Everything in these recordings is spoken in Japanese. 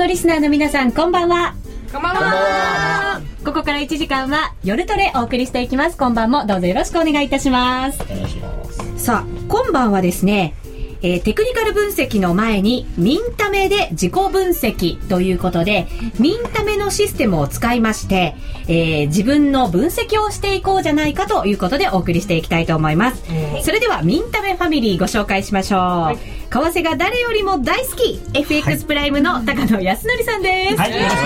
のリスナーの皆さんこんばんは。こんばんは。ここから1時間は夜トレお送りしていきます。今晩もどうぞよろしくお願いいたします。お願いしますさあ今晩はですねえーテクニカル分析の前にミンタメで自己分析ということでミンタメのシステムを使いまして、えー自分の分析をしていこうじゃないかということでお送りしていきたいと思います、それではミンタメファミリーご紹介しましょう、為替が誰よりも大好き。FX プライムの高野康則さんです、はい。よろしくお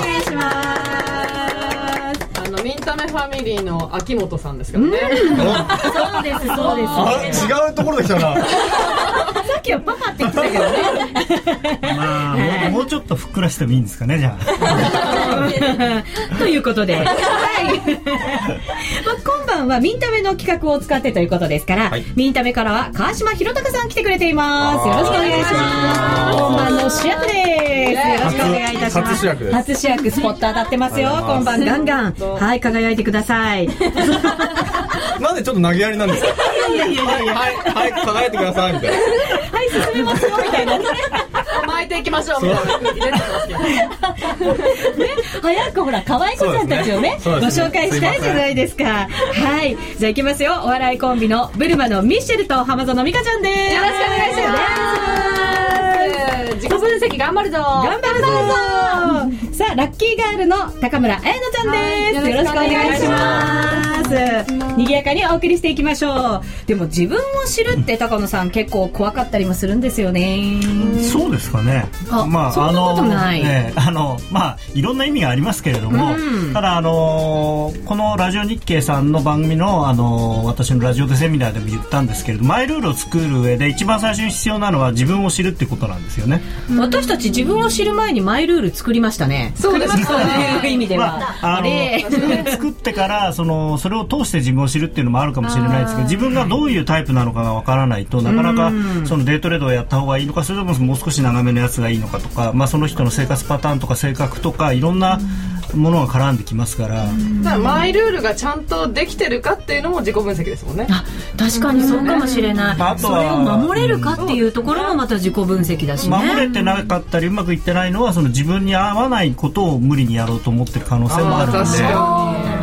願いします。あのミンタメファミリーの秋元さんですからね、そうですそうです。あ違うところで来たな きはパパって言ってたけどね まあ、もうもうちょっとふっくらしてもいいんですかねじゃあ ということで、はい。まあ、今晩はミンタメの企画を使ってということですから、はいミンタメからは川島博隆さん来てくれています。よろしくお願いします。今晩の主役です。よろしくお願いいたします。初主役です初主役、スポット当たってますよ。今晩ガンガン。はい、輝いてください。なんでちょっと投げやりなんですか？いやいやいやいや。はいはい輝いてくださいみたいなはい、進めますよ、みたいな。ね、巻いていきましょうみたいな空気出てますけど早くほら、可愛い子ちゃんたちをね、ごそうですね紹介したいじゃないですか。はい。じゃあ行きますよ。お笑いコンビのブルマのミッシェルと浜園美香ちゃんです。よろしくお願いします自己分析頑張るぞ頑張るぞさあ、ラッキーガールの高村彩乃ちゃんです。はいよろしくお願いします。賑やかにお送りしていきましょう。でも自分を知るって高野さん結構怖かったりもするんですよね。そうですかねあそんなことないええあのまあいろんな意味がありますけれども、うんただあのこのラジオ日経さんの番組のあの私のラジオでセミナーでも言ったんですけれどマイルールを作る上で一番最初に必要なのは自分を知るってことなんですよね。私たち自分を知る前にマイルール作りましたね。そうですねそういう意味では。まあ、あれ。の作ってからそのそれを通して自分を知るっていうのもあるかもしれないですけど自分がどういうタイプなのかがわからないとなかなかそのデートレードをやった方がいいのかそれとももう少し長めのやつがいいのかとか、まあ、その人の生活パターンとか性格とかいろんなものが絡んできますから。だからマイルールがちゃんとできてるかっていうのも自己分析ですもんね。あ確かにそうかもしれない、あとはそれを守れるかっていうところもまた自己分析だしね。守れてなかったりうまくいってないのはその自分に合わないことを無理にやろうと思ってる可能性もあるので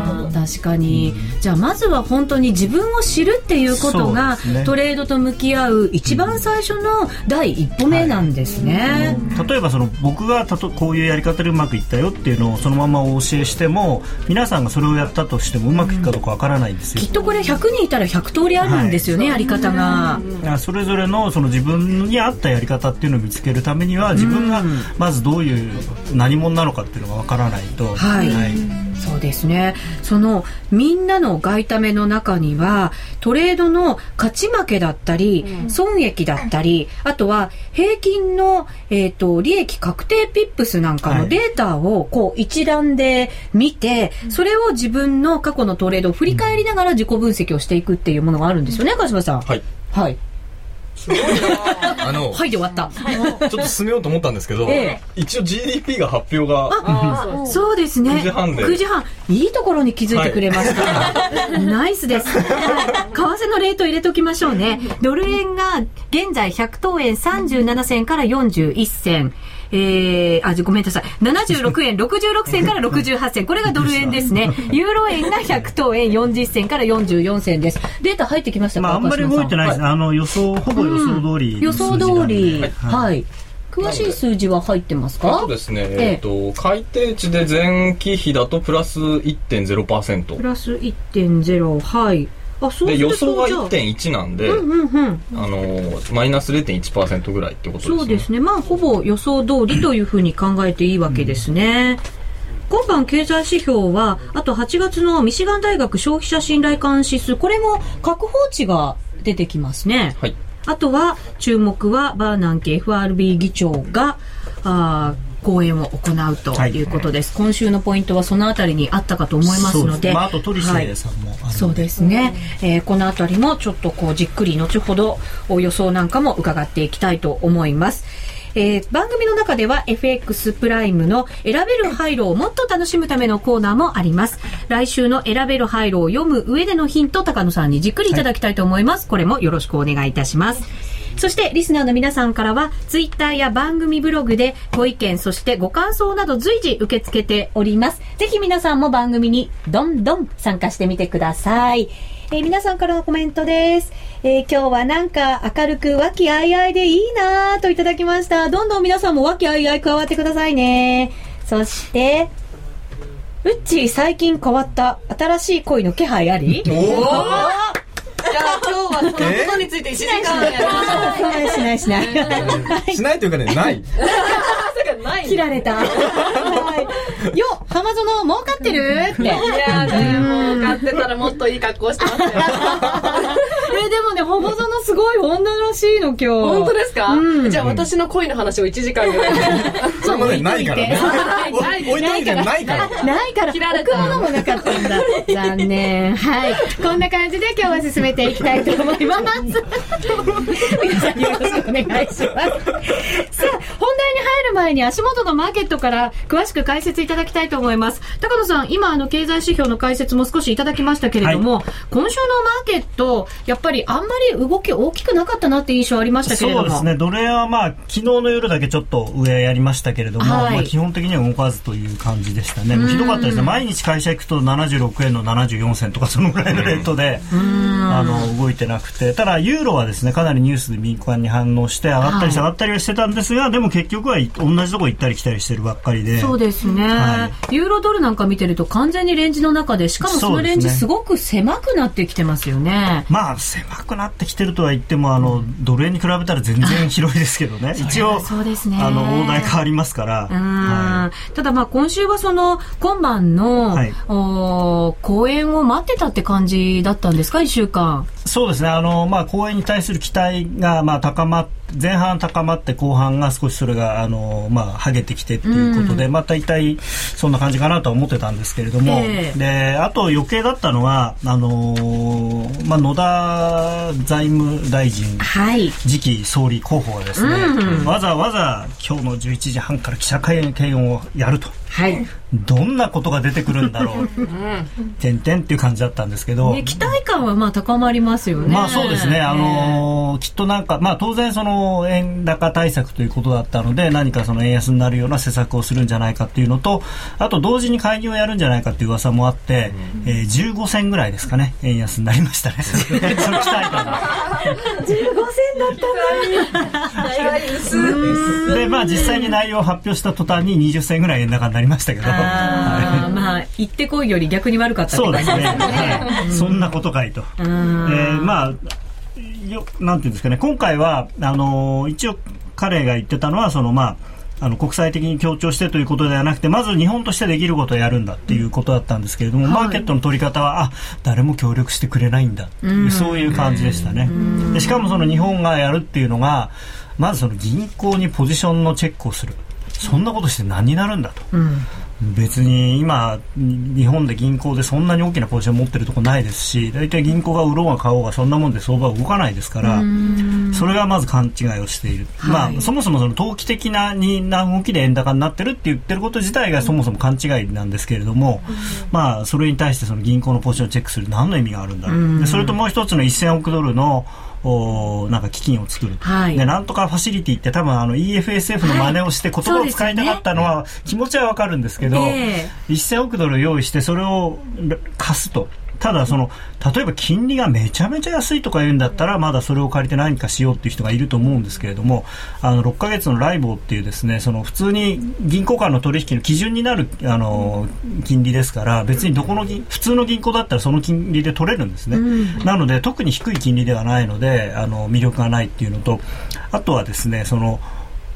確かあー確かに、じゃあまずは本当に自分を知るっていうことが、ね。トレードと向き合う一番最初の第一歩目なんですね、例えばその僕がたとこういうやり方でうまくいったよっていうのをそのままお教えしても皆さんがそれをやったとしてもうまくいくかどうかわからないんですよ。きっとこれ100人いたら100通りあるんですよね、やり方が、だからそれぞれのその自分に合ったやり方っていうのを見つけるためには自分がまずどういう何者なのかっていうのがわからないと、はい。そうですね。その、みんなの外為の中には、トレードの勝ち負けだったり、損益だったり、あとは、平均の、えっ、と、利益確定ピップスなんかはい。のデータを、こう、一覧で見て、それを自分の過去のトレードを振り返りながら自己分析をしていくっていうものがあるんですよね、鹿島さん。はい。はい。あのはいで終わった。ちょっと進めようと思ったんですけど、ええ一応 GDP が発表がそうですね。9時半で9時半。いいところに気づいてくれました。ナイスです。はい為替のレート入れときましょうね。ドル円が現在100等円37銭から41銭。えー、あ、じゃごめんなさい。76円66銭から68銭。これがドル円ですね。ユーロ円が100等円40銭から44銭です。データ入ってきましたか？まあ、あんまり動いてないですね、あの予想ほぼ予想通り予想通り。ははい。詳しい数字は入ってますか？そうですね、ええっ、と改定値で前期比だとプラス1.0%プラス1.0。はい。で予想がじゃあ1.1なんで、うんうんうん。あのマイナス0.1%ぐらいってことですねそうですね。まあ、ほぼ予想通りというふうに考えていいわけですね。今晩経済指標は、あと8月のミシガン大学消費者信頼感指数、これも確報値が出てきますね。はいあとは、注目はバーナンキ FRB 議長が、あー講演を行うということです、今週のポイントはそのあたりにあったかと思いますので。まあ、あとさんも、あのそうですね、えーこのあたりもちょっとこうじっくり後ほどお予想なんかも伺っていきたいと思います。えー番組の中では FX プライムの選べる廃炉をもっと楽しむためのコーナーもあります。来週の選べる廃炉を読む上でのヒント、高野さんにじっくりいただきたいと思います。これもよろしくお願いいたします。そしてリスナーの皆さんからはツイッターや番組ブログでご意見そしてご感想など随時受け付けておりますぜひ皆さんも番組にどんどん参加してみてくださいえー皆さんからのコメントです。えー今日はなんか明るく和気あいあいでいいなぁといただきました。どんどん皆さんも和気あいあい加わってくださいね。そして、うっちー最近変わった新しい恋の気配あり？じゃあ今日はそのことについて1時間やりましょうしないしないしない。しないというかね、ない。切られた。はい。よっ浜園儲かってるって。いやねもう買ってたらもっといい格好してますよ え、でもね、浜園すごい女らしいの今日。本当ですか、うんじゃあ私の恋の話を1時間ぐらいそれもね、ないからね。ない置いといてないから。ないから、切られ置くたものもなかったんだ。残念。はい。こんな感じで今日は進めていきたいと思います。皆さんよろしくお願いします。さあ、本題に入る前に足元のマーケットから詳しく解説いただきたいと思います。高野さん、今あの経済指標の解説も少しいただきましたけれども、今週のマーケット、やっぱりあんまり動き大きくなかったなって印象ありましたけれども。そうですね、ドル円はまあ昨日の夜だけちょっと上やりましたけれども、はい。まあ、基本的には動かずという感じでしたね、ひどかったですね、毎日会社行くと76円の74銭とか、そのぐらいのレートで、あの動いてなくて、ただ、ユーロはですねかなりニュースで民間に反応して、上がったり下がったりはしてたんですが、でも結局は同じとこ行ったり来たりしてるばっかりで。そうですね、はユーロドルなんか見てると完全にレンジの中でしかもそのレンジすごく狭くなってきてますよね。まあ狭くなってきてるとは言ってもあのドル円に比べたら全然広いですけどね。一応そうですね。あの大台変わりますから、うん。はただまあ今週はその今晩の、はい。お公演を待ってたって感じだったんですか？1週間。い、そうですね。あの、まあ、公演に対する期待が、まあ、高まっ前半高まって後半が少しそれがあの、まあ、剥げてきてっていうことで、まあ大体そんな感じかなとは思ってたんですけれども、ええであと余計だったのはあのーまあ、野田財務大臣はい。次期総理候補がですね、うんわざわざ今日の11時半から記者会見をやると。はい。どんなことが出てくるんだろう。てんてんっていう感じだったんですけど。ね、期待感はまあ高まりますよね。まあそうですね、あのーきっとなんか、まあ当然その円高対策ということだったので、何かその円安になるような施策をするんじゃないかっていうのと、あと同時に介入をやるんじゃないかっていう噂もあって、えー15銭ぐらいですかね、円安になりましたね。その期待感が。15銭だった で、まあ実際に内容を発表した途端に20銭ぐらい円高になりましたけど。あはーまあ、行ってこいより逆に悪かったそうですね。はいそんなことかいと。うん。えーまあ、よ、なんていうんですかね、今回は、あのー一応彼が言ってたのは、その、まあ、あの国際的に強調してということではなくてまず日本としてできることをやるんだっていうことだったんですけれども、マーケットの取り方はあ誰も協力してくれないんだっていう、そういう感じでしたね。でしかもその日本がやるっていうのがまずその銀行にポジションのチェックをする。そんなことして何になるんだと、別に今日本で銀行でそんなに大きなポジション持ってるとこないですし大体銀行が売ろうが買おうがそんなもんで相場は動かないですからそれがまず勘違いをしている、はい。まあ、そもそもその投機的なにな動きで円高になってるって言ってること自体がそもそも勘違いなんですけれども、まあ、それに対してその銀行のポジションをチェックする何の意味があるんだろう。でそれともう一つの1000億ドルのおなんか基金を作る、はい。でなんとかファシリティって多分あの EFSF の真似をして言葉を使いたかったのは気持ちはわかるんですけど、え1000億ドル用意してそれを貸すと。ただその例えば金利がめちゃめちゃ安いとか言うんだったらまだそれを借りて何かしようっていう人がいると思うんですけれどもあの6ヶ月のライボーっていうですねその普通に銀行間の取引の基準になるあの金利ですから別にどこの銀普通の銀行だったらその金利で取れるんですね、なので特に低い金利ではないのであの魅力がないっていうのとあとはですねその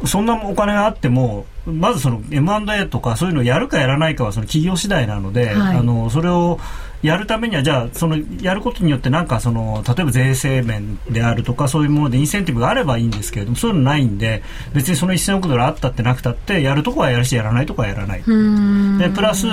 そんなお金があってもまずその M&A とかそういうのをやるかやらないかはその企業次第なので、はい。あのそれをやるためにはじゃあそのやることによってなんかその例えば税制面であるとかそういうものでインセンティブがあればいいんですけれどもそういうのないんで別にその1000億ドルあったってなくたってやるとこはやるしやらないとこはやらない。でプラス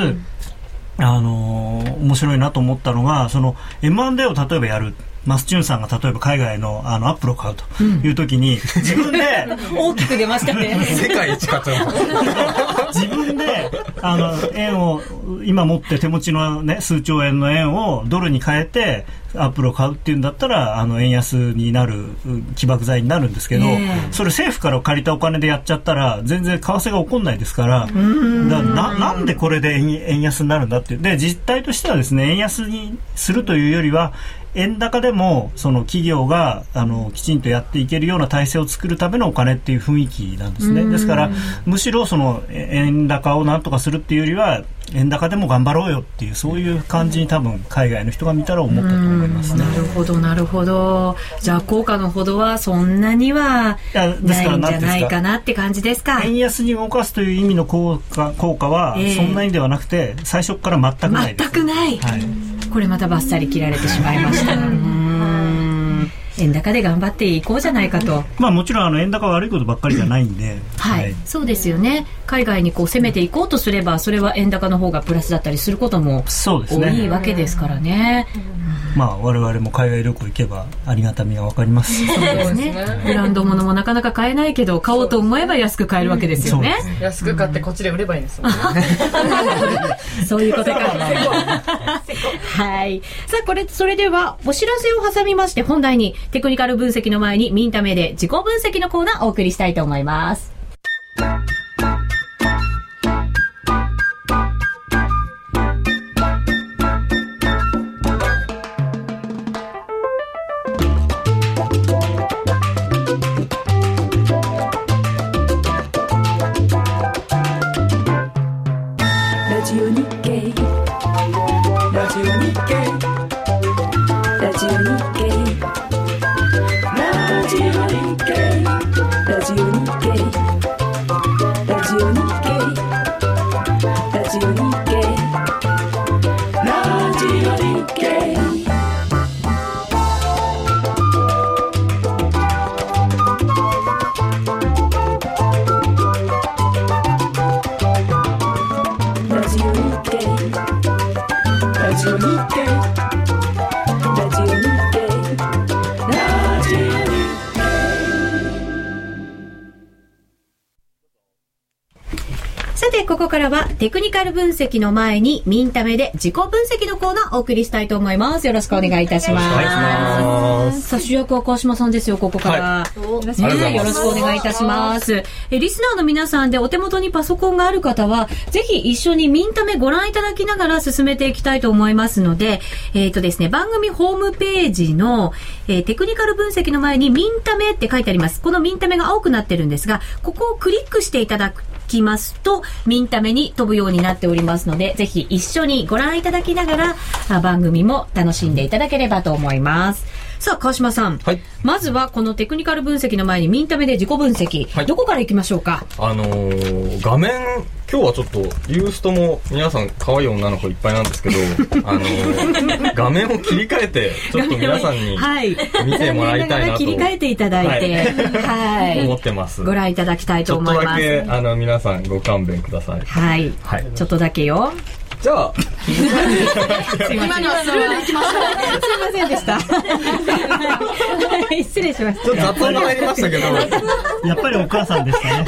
あのー面白いなと思ったのがその M&A を例えばやるマスチューンさんが例えば海外のあのアップルを買うという時に、自分で 大きく出ましたね。世界一買っちゃう。自分であの円を今持って手持ちの、ね、数兆円の円をドルに変えてアップルを買うっていうんだったらあの円安になるうん起爆剤になるんですけど、ええそれ政府から借りたお金でやっちゃったら全然為替が起こんないですからだななんでこれで円円安になるんだっていうで実態としてはですね円安にするというよりは円高でもその企業があのきちんとやっていけるような体制を作るためのお金っていう雰囲気なんですね。ですからむしろそのえ円高をなんとかするっていうよりは円高でも頑張ろうよっていうそういう感じに多分海外の人が見たら思ったと思いますね。なるほどなるほど。じゃあ効果のほどはそんなにはないんじゃないかかなって感じですか？円安に動かすという意味の効果効果はええ。そんなにではなくて最初から全くない。全くない、はいこれまたバッサリ切られてしまいました円高で頑張っていこうじゃないかとまあもちろんあの円高は悪いことばっかりじゃないんで、はい、そうですよね海外にこう攻めていこうとすればそれは円高の方がプラスだったりすることもそうです多いね。わけですからね。まあ我々も海外旅行行けばありがたみがわかります。そうですね。ブランド物もなかなか買えないけど買おうと思えば安く買えるわけですよね。安く買ってこっちで売ればいいんですもんね。そういうことか。はい。さあ、これ、それでは、お知らせを挟みまして、本題に、テクニカル分析の前に、ミンタメで自己分析のコーナーをお送りしたいと思います。ル分析の前に、ミンタメで自己分析のコーナーをお送りしたいと思います。よろしくお願いいたします。ますさあ、主役は川島さんですよ、ここから。はいよろしくお願いいたします。え、リスナーの皆さんでお手元にパソコンがある方は、ぜひ一緒にミンタメご覧いただきながら進めていきたいと思いますので、えっ、とですね、番組ホームページの、えーテクニカル分析の前にミンタメって書いてあります。このミンタメが青くなってるんですが、ここをクリックしていただきますと、ミンタメに飛ぶようになっておりますので、ぜひ一緒にご覧いただきながら、あ番組も楽しんでいただければと思います。さあ、川島さん。はいまずは、このテクニカル分析の前にミンタメで自己分析。はいどこから行きましょうか？あのー画面、今日はちょっと、ユーストも皆さん可愛い女の子いっぱいなんですけど、あのー画面を切り替えて、ちょっと皆さんにはい。見てもらいたいなと切り替えていただいて、はい。思ってます。ご覧いただきたいちょっとと思います。だけ、あの、皆さんご勘弁ください。はい。はい。ちょっとだけよ。じゃあ、今のはスルーでいきましょう。すいませんでした。はい失礼しました。ちょっと雑音が入りましたけど、やっぱりお母さんでしたね。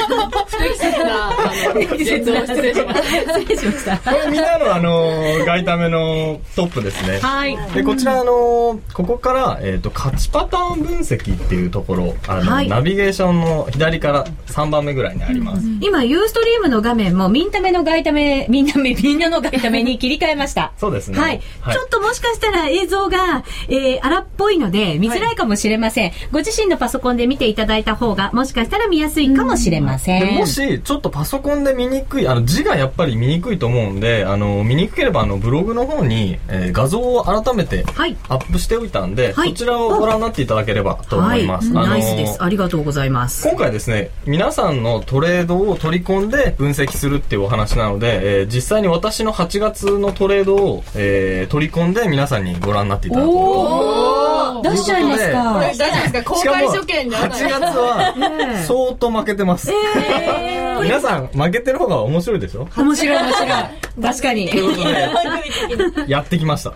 不適切な、失礼しました。失礼しました。これみんなのあの、外為のトップですね。はい。で、こちら、あの、ここから、えっ、と、勝ちパターン分析っていうところ、あの、はいナビゲーションの左から3番目ぐらいにあります。今、ユーストリームの画面も、ミンタメの外為、みんなめ、みんなの外為に切り替えました。そうですね。はい。ちょっともしかしたら映像が、えー、荒っぽいので、見づらいかもしれません。ご自身のパソコンで見ていただいた方が、もしかしたら見やすいかもしれません。でもし、ちょっとパソコンで見にくい、あの、字がやっぱり見にくいと思うんで、あの、見にくければ、あの、ブログの方に、えー画像を改めてはい。アップしておいたんで、はいそちらをご覧になっていただければと思います。ナイスです。ありがとうございます。今回ですね、皆さんのトレードを取り込んで分析するっていうお話なので、えー実際に私の8月のトレードを、えー取り込んで皆さんにご覧になっていただこうおー出しちゃいますかこれ。大丈夫ですか？公開処刑になら8ない月は相当負けてます。えー皆さん負けてる方が面白いでしょ？面白い面白い。確かに。ということで、やってきました。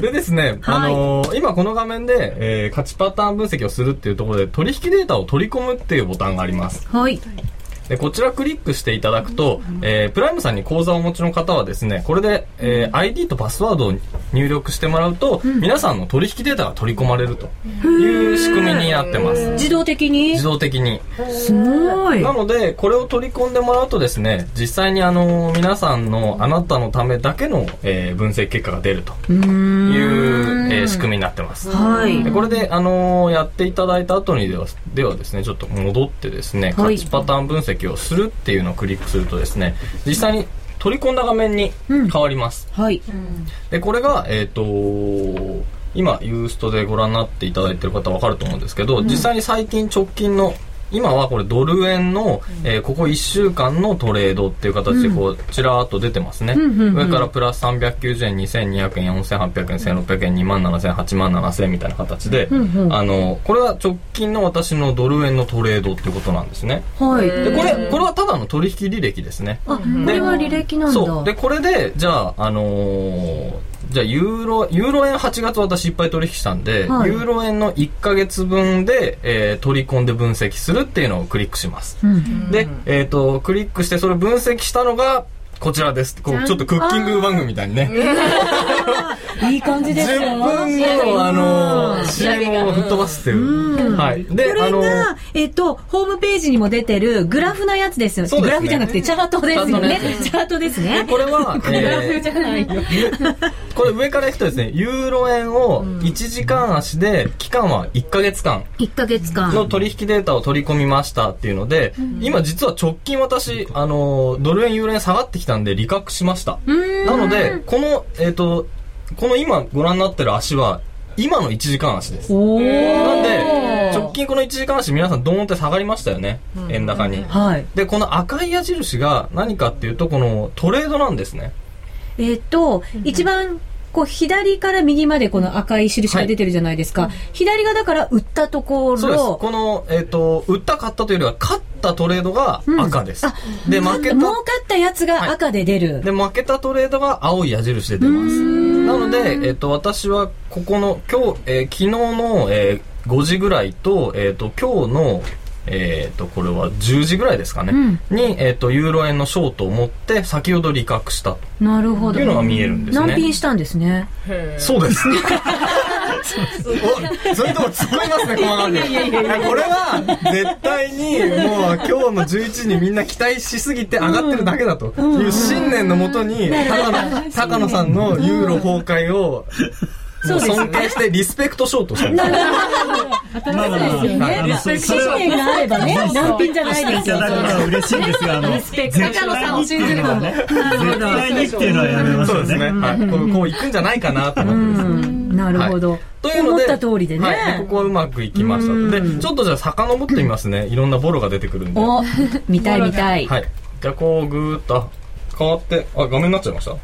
でですね、あのー今この画面で、えー勝ちパターン分析をするっていうところで、取引データを取り込むっていうボタンがあります。はい。で、こちらクリックしていただくと、えープライムさんに口座をお持ちの方はですね、これで、えー ID とパスワード入力してもらうと、皆さんの取引データが取り込まれるという仕組みになってます。自動的に？自動的に。すごい。なのでこれを取り込んでもらうとですね実際にあの皆さんのあなたのためだけの、えー分析結果が出るという、えー仕組みになってます。はい。でこれで、あのーやっていただいた後にではではですねちょっと戻ってですねはい。価値パターン分析をするっていうのをクリックするとですね実際に取り込んだ画面に変わります、はい。でこれがえっ、と今ユーストでご覧になっていただいてる方は分かると思うんですけど、実際に最近直近の今はこれドル円の、えーここ1週間のトレードっていう形でこうちらーっと出てますね、んうんうん。上からプラス390円2200円4800円1600円2万7000 8万7000みたいな形で、んうん。あのこれは直近の私のドル円のトレードっていうことなんですね。はい。でこれこれはただの取引履歴ですね。あこれは履歴なんだ。そう。でこれでじゃああのーじゃあユーロユーロ円8月私いっぱい取引したんで、はい。ユーロ円の1ヶ月分で、えー取り込んで分析するっていうのをクリックします、うん。で、えっ、とクリックしてそれ分析したのがこちらです。こうちょっとクッキング番組みたいにね。いい感じですよ。10分後のあのー CM を吹っ飛ばすっていう、はい。これであのーが、えっと、ホームページにも出てるグラフのやつですよ。ね。グラフじゃなくてチャートですよね。チャートですね。これは、えーじゃないよ。これ上からいくとですね、ユーロ円を1時間足で、期間は1ヶ月間。1ヶ月間。の取引データを取り込みましたっていうので、今実は直近私、あの、ドル円、ユーロ円下がってきたんで、利確しました。なので、この、えっ、と、この今ご覧になってる足は、今の1時間足です。おなんー。で、直近この1時間足皆さんドーンって下がりましたよね。円高に。はい。で、この赤い矢印が何かっていうと、このトレードなんですね。えっと、一番、こう、左から右までこの赤い印が出てるじゃないですか。左がだから売ったとこそうです。ろ、この、えっ、と、売った買ったというよりは、勝ったトレードが赤です。で、負けた、儲かったやつが赤で出る。で、負けたトレードが青い矢印で出ます。なので、えっ、と、私は、ここの、今日、えー昨日の、えー5時ぐらいと、えっ、と、今日の、えっ、と、これは10時ぐらいですかね。に、えっ、と、ユーロ円のショートを持って、先ほど利確したとなるほど。いうのが見えるんですね。難品したんですね。そうです。おそれとも突っ込みますね、細かく。いやこれは、絶対に、もう、今日の11時にみんな期待しすぎて上がってるだけだという信念のもとに、高野、高野さんのユーロ崩壊を、もう尊敬してリスペクトしようとしてるんですよ。まあまあはいまあそれ信念があればね、難品じゃないですよ。いただくのは嬉しいんですが、あの、絶対にっていうのはね、絶対にっていうのはやめましょうそうですね。ね。はい。こう、こう行くんじゃないかなと思ってですね。なるほど。というので、思った通りでね。はい、ここはうまくいきましたと。で、ちょっとじゃあ遡ってみますね。いろんなボロが出てくるんで。お、見たい見たい。はい。じゃあこうぐーっと変わって、あ、画面になっちゃいました？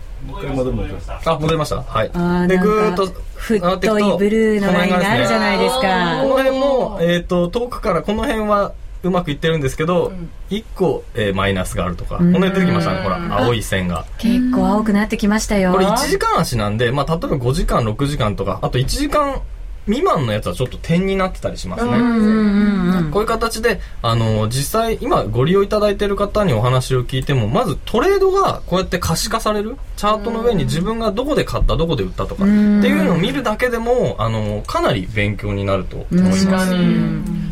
あ、戻りました？はい。で、ぐーっと太っていくとブルーのラインがあるじゃないですかこの辺も、えっ、と、遠くからこの辺はうまくいってるんですけど、一個、えーマイナスがあるとか、この辺出てきましたね、ほら、青い線が。結構青くなってきましたよ。これ1時間足なんで、まあ、例えば5時間、6時間とか、あと1時間未満のやつはちょっと点になってたりしますね。こういう形で、あの、実際、今ご利用いただいている方にお話を聞いても、まずトレードがこうやって可視化される？チャートの上に自分がどこで買った、どこで売ったとか、っていうのを見るだけでも、あの、かなり勉強になると思います。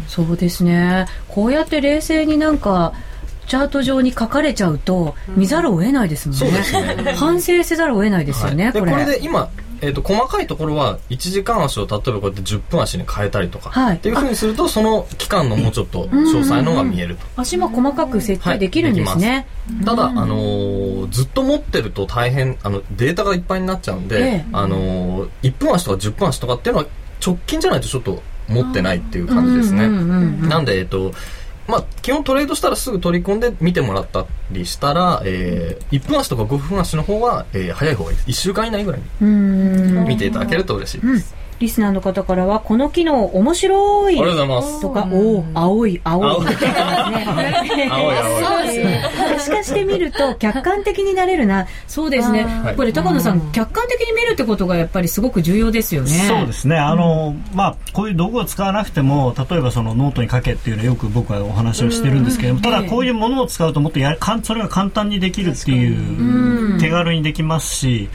そうですね。こうやって冷静になんか、チャート上に書かれちゃうと、見ざるを得ないですもんね。そうですね反省せざるを得ないですよね、はいで、これ。これで今、えっ、と、細かいところは、1時間足を例えばこうやって10分足に変えたりとか、はい。っていうふうにすると、その期間のもうちょっと詳細のが見えると。足も細かく設定できるんですね。ただ、あのーずっと持ってると大変あのデータがいっぱいになっちゃうんで、ええ。あのー1分足とか10分足とかっていうのは直近じゃないとちょっと持ってないっていう感じですね、うんうんうんうんなんでえっとまあ、基本トレードしたらすぐ取り込んで見てもらったりしたら、えー、1分足とか5分足の方は、えー早い方がいいです。1週間以内ぐらいにうん。見ていただけると嬉しいです、リスナーの方からは、この機能面白いありがとうございます。とか、おお、青い、青い。青い。ね 青い青い。そうですね。子化してみると客観的になれるな。そうですね。はい。これ高野さん客観的に見るってことがやっぱりすごく重要ですよね。そうですね、あのまあ、こういう道具を使わなくても例えばそのノートに書けっていうのはよく僕はお話をしてるんですけどもただこういうものを使うともっとやかんそれが簡単にできるっていう手軽にできますし、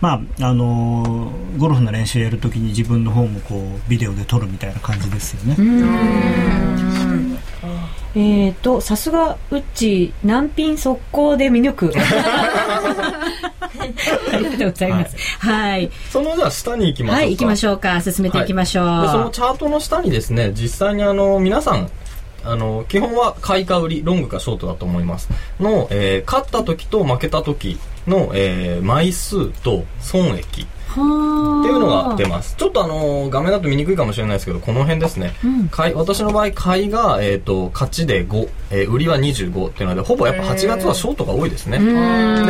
まあ、あのゴルフの練習やるときに自分の方もこうビデオで撮るみたいな感じですよね。えっ、とさすがうっち難品速攻で見抜くありがとうございます。はい。そのじゃあ下に行きましょうか。はい行きましょうか。進めていきましょう、でそのチャートの下にですね実際にあの皆さんあの基本は買いか売りロングかショートだと思います。の、えー勝った時と負けた時の、えー枚数と損益。はあっていうのが出ます。ちょっとあのー画面だと見にくいかもしれないですけど、この辺ですね。買い私の場合、買いが、えっ、と、勝ちで5、えー売りは25っていうので、ほぼやっぱ8月はショートが多いですね。で、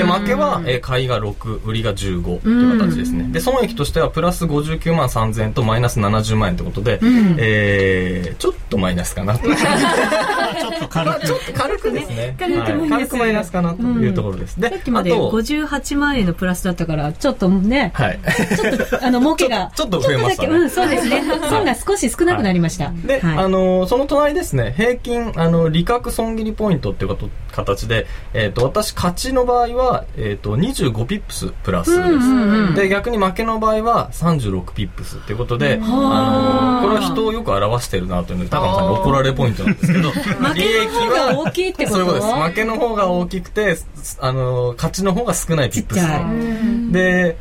負けは、えー買いが6、売りが15っていう形ですね。で、損益としては、プラス59万3000円とマイナス70万円ってことで、えーちょっとマイナスかなと。ちょっと軽く。ちょっと軽くですね。軽くマイナス。はい。軽くマイナスかなというところです。で、さっきまであと58万円のプラスだったからちょっとね、はい。ちょっとあの 儲けが。ちょっとちょっと増えましたね。うんそうですね。損が少し少なくなりました、で、はい。あのーその隣ですね、平均、あの、利確損切りポイントっていうこと形で、えっ、と、私、勝ちの場合は、えっ、と、25ピップスプラスです。で、逆に負けの場合は36ピップスっていうことで、あのーこれは人をよく表してるなというので、高野さんに怒られポイントなんですけど、負けの方が大きいってことそういうことです。負けの方が大きくて、すあのー勝ちの方が少ないピップス。で、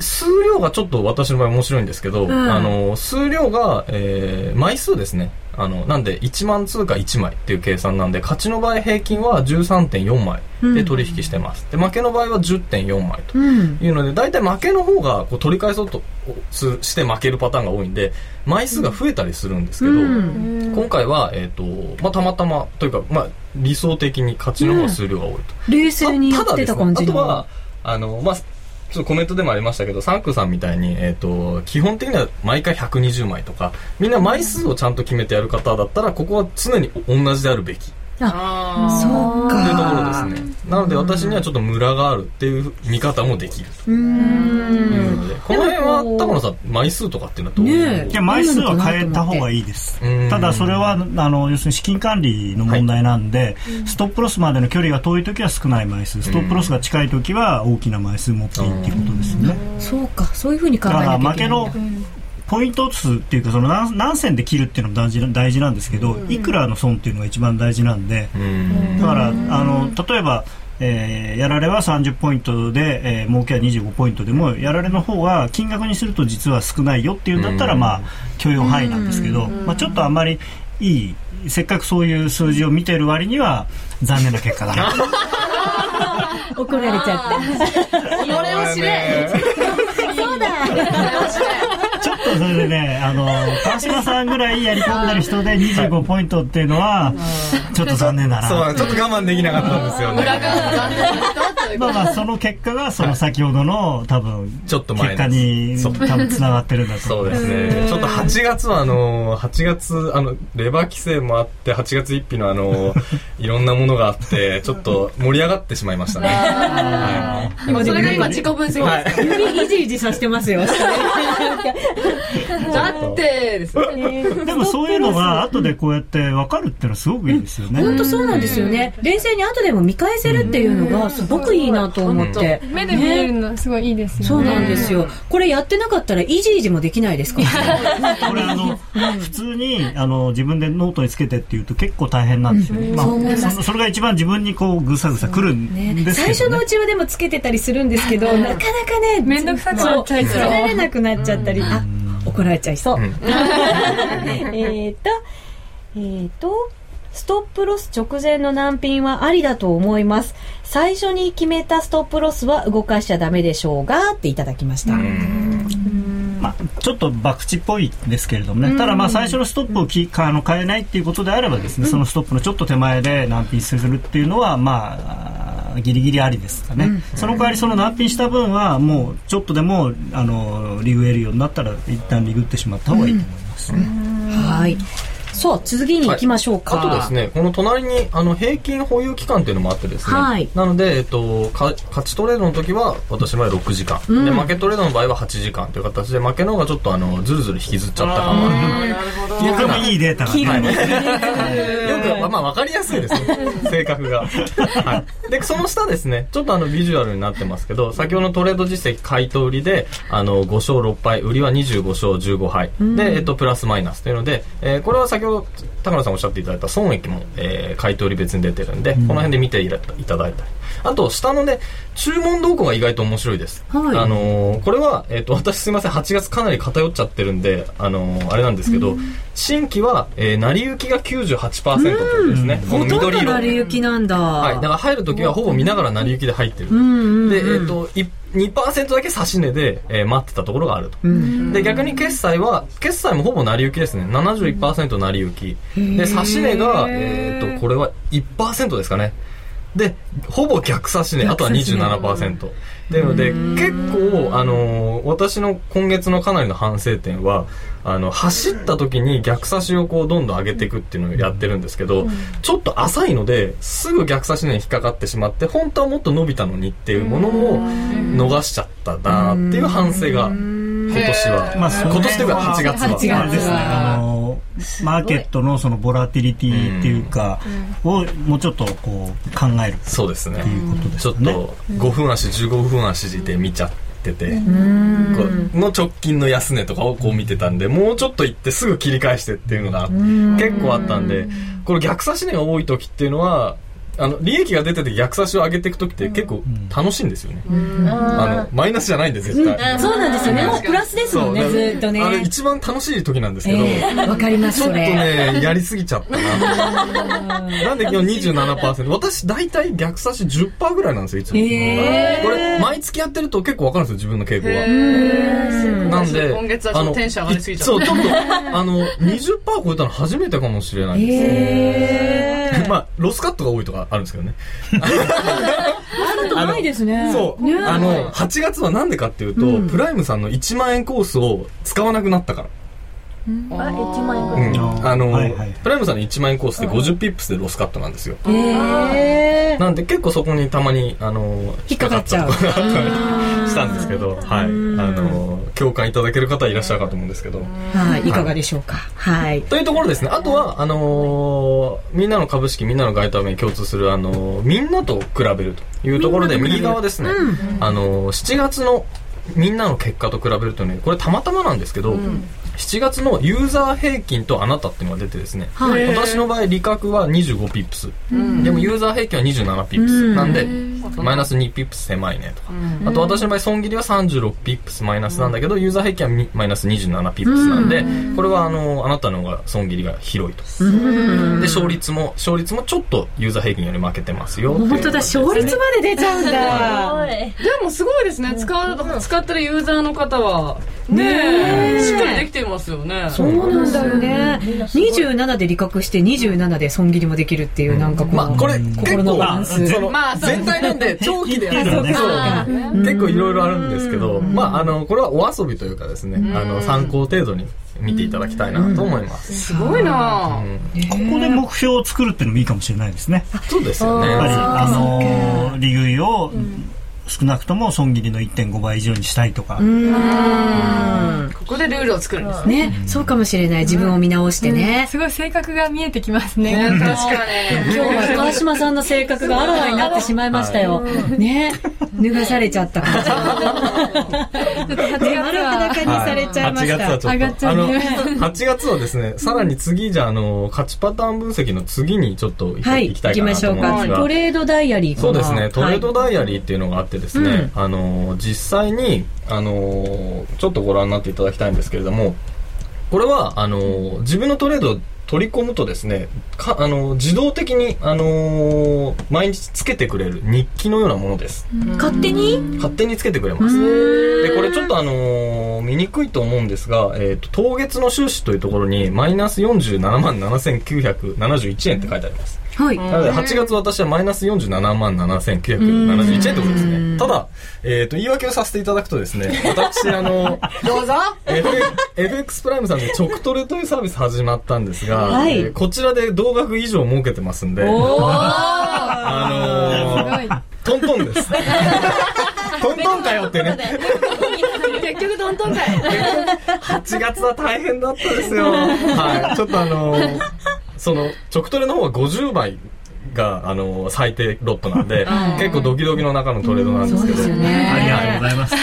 数量がちょっと私の場合面白いんですけど、んあの、数量が、えー枚数ですね。あの、なんで1万通貨1枚っていう計算なんで、勝ちの場合平均は13.4枚で取引してます。で、負けの場合は10.4枚とうん。いうので、大体負けの方がこう取り返そうとすして負けるパターンが多いんで、枚数が増えたりするんですけど、うん。今回は、えっ、と、まあ、たまたま、というか、まあ、理想的に勝ちの方が数量が多いと。冷静にやってた感じのただですね、あとは、あの、まあ、ちょっとコメントでもありましたけど、サンクさんみたいに、えっ、と、基本的には毎回120枚とか、みんな枚数をちゃんと決めてやる方だったら、ここは常に同じであるべき。あそうというところか。ですね。なので私にはちょっとムラがあるっていう見方もできる。とういうん。ので、この辺は高野さん、枚数とかっていうのはどうねえ。いや枚数は変えた方がいいです。うん。ただそれはあの要するに資金管理の問題なんで、ストップロスまでの距離が遠い時は少ない枚数。ストップロスが近い時は大きな枚数持っていいっていうことですよね、そうか。そういうふうに考だえなきゃいけないから負けのポイント数っていうかその何何銭で切るっていうのも大事な大事なんですけど、いくらの損っていうのが一番大事なんで、うん。だからあの例えば、えーやられは30ポイントで、えー儲けは25ポイントでもやられの方が金額にすると実は少ないよっていうんだったら、うん。まあ許容範囲なんですけど、まあ、ちょっとあんまりいいせっかくそういう数字を見てる割には残念な結果だな。怒られちゃった。それを知れ。そうだとそれでねあの川島さんぐらいやり込んでる人で25ポイントっていうのはちょっと残念だな。そう、ちょっと我慢できなかったんですよね。まあまあその結果がその先ほどの多分ちょっとマイナス結果にそう。多分つながってるんだとそう。思いますですね。ちょっと8月はあの、8月、あの、レバー規制もあって、8月1日のあの、いろんなものがあって、ちょっと盛り上がってしまいましたね。は今それが今自己分析でい。指いじいじさしてますよ だってですねでもそういうのが後でこうやって分かるっていうのはすごくいいですよね。本当そうなんですよね。冷静に後でも見返せるっていうのがすごくいいなと思って。目で見えるのすごいいいですよね。そうなんですよ。これやってなかったらイジイジもできないですか？ら これあの普通にあの自分でノートにつけてっていうと結構大変なんですよね。まあそれが一番自分にこうぐさぐさくるんねですけどね。最初のう。ちはでもつけてたりするんですけどなかなかねめんどくさくなっちゃいそう。つけられなくなっちゃったり。あ怒られちゃいそう。えっとえっとストップロス直前の難品はありだと思います。最初に決めたストップロスは動かしちゃダメでしょうがっていただきましたまあ、ちょっと博打っぽいですけれどもね、ただまあ最初のストップをきあの変えないっていうことであればですね、そのストップのちょっと手前で難品するっていうのはまあギリギリありですかね、その代わりその難品した分はもうちょっとでもあのリグ得るようになったら一旦リグってしまった方がいいと思いますね、はいさあ次に行きましょうか、あとですね、この隣に、あの、平均保有期間っていうのもあってですね。はいなので、えっと、か勝ちトレードの時は、私の場合6時間。で、負けトレードの場合は8時間という形で、負けの方がちょっとあの、ずるずる引きずっちゃった感はある。なるほど。もいいデータがよく、まあ、わかりやすいですね。性格が。はい。で、その下ですね、ちょっとあの、ビジュアルになってますけど、先ほどのトレード実績、買いと売りで、あの、5勝6敗、売りは25勝15敗。で、えっと、プラスマイナスというので、えーこれは先ほど、高野さんおっしゃっていただいた損益も、えー買いり別に出てるんで、この辺で見ていただいたり。あと、下のね、注文動向が意外と面白いです。はいあのーこれは、えっ、と、私すいません、8月かなり偏っちゃってるんで、あのーあれなんですけど、新規は、えー、成り行きが98%ということですね。この緑色。成り行きなんだ。はい。だから入るときはほぼ見ながら成り行きで入ってる。うんうんうんで、えっ、と、い2%だけ差し値で、えー待ってたところがあると。で、逆に決済は、決済もほぼ成り行きですね。71%成り行き。で、差し値が、えっ、と、これは1%ですかね。で、ほぼ逆差し値、あとは27%。っていうので、結構、あのー私の今月のかなりの反省点は、あの、走った時に逆差しをこう、どんどん上げていくっていうのをやってるんですけど、ちょっと浅いので、すぐ逆差し値に引っかかってしまって、本当はもっと伸びたのにっていうものを逃しちゃったなっていう反省が、今年は、まあ今年というか8月は。8月あれですね、あのマーケットのそのボラティリティっていうか、をもうちょっとこう考える。そうですね。っていうことですちょっ。と5分足15分足で見ちゃってて、の直近の安値とかをこう見てたんでもうちょっと行ってすぐ切り返してっていうのが結構あったんでこの逆差し値が多い時っていうのはあの利益が出てて逆差しを上げていく時って結構楽しいんですよね、あのマイナスじゃないんで絶対、そうなんですよね。もうプラスですもんね、ずっとね。あれ一番楽しい時なんですけど、ええわかります、ちょっと。ね、やりすぎちゃったな。なんで今日27%。私大体逆差し10%ぐらいなんですよ、いつも。これ、毎月やってると結構わかるんですよ、自分の傾向が。なんで、今月はちょっとテンション上がりすぎちゃったそう、ちょっと、あの、20%超えたの初めてかもしれないです。へ まあ、ロスカットが多いとかあるんですけどね。あるとないですね。そう。ねあの、8月はなんでかっていうと、プライムさんの1万円コースを使わなくなったから。あ、1万円ぐうらい。ん。あの、はいはいプライムさんの1万円コースで50ピップスでロスカットなんですよ。へーなんで結構そこにたまに、あの、引っかかっちゃうしたんですけど、はい。あの、共感いただける方いらっしゃるかと思うんですけど。はい、いかがでしょうか？はい。というところですね。あとは、あのーみんなの株式、みんなの外為に共通する、あのーみんなと比べるというところで、右側ですね。あのー7月のみんなの結果と比べるとね、これたまたまなんですけど、7月のユーザー平均とあなたっていうのが出てですね、はい。私の場合、利確は25ピップス。でもユーザー平均は27ピップス。なんで、マイナス2ピップス狭いねとか。あと私の場合、損切りは36ピップスマイナスなんだけど、ユーザー平均はみマイナス27ピップスなんで、これはあの、あなたの方が損切りが広いと。で、勝率も、勝率もちょっとユーザー平均より負けてますよ本当だ、勝率まで出ちゃうんだ。でもすごいですね。使う、使ってるユーザーの方は、ねえ、しっかりできてますよね。そうなんだよね。27で利確して27で損切りもできるっていう、なんかこう、まあ、これ、結心のバラ構、ンス。その、まあそう全体なんで、長期でやるんで、結構いろいろあるんですけど、まあ、あの、これはお遊びというかですね、あの、参考程度に見ていただきたいなと思います。すごいな。ぁ。ここで目標を作るっていうのもいいかもしれないですね。そうですよやっぱり、ね。あのー利食いを少なくとも損切りの1.5倍以上にしたいとか。ここでルールを作るんですね。ね、そうかもしれない。自分を見直してね。すごい性格が見えてきますね。確かに。今日は川島さんの性格があらわになってしまいましたよ。ね。脱がされちゃった感じ。ちょっと8月丸は裸にされちゃいま8した。月はちょっと、上がっちゃうあの、ね8月はですね、さらに次、じゃあ、あの、勝ちパターン分析の次にちょっと行はい、きた行きまいかなとしょうか。思うんですが。トレードダイアリーそうですね、トレードはいダイアリーっていうのがあってですね、あの、実際に、あの、ちょっとご覧になっていただきたいんですけれども、これは、あの、自分のトレードを取り込むとですね、かあの、自動的に、あの、毎日つけてくれる日記のようなものです。勝手に？勝手につけてくれます。で、これちょっとあのー見にくいと思うんですが、えっ、と、当月の収支というところに、マイナス47万7971円って書いてあります。はい。なので、8月私はマイナス47万7971円ってことですね。ただ、えっ、と、言い訳をさせていただくとですね、私、あの、どうぞ FX プライムさんで直トレというサービス始まったんですが、はいえーこちらで同額以上儲けてますんで、あのー、トントンです。トントンかよってね。結局トントンかい8 月は大変だったですよ。はい。ちょっとあのーその、直トレの方は50倍が、あのー最低ロットなんで、結構ドキドキの中のトレードなんですけど。そうですよねありがとうございます。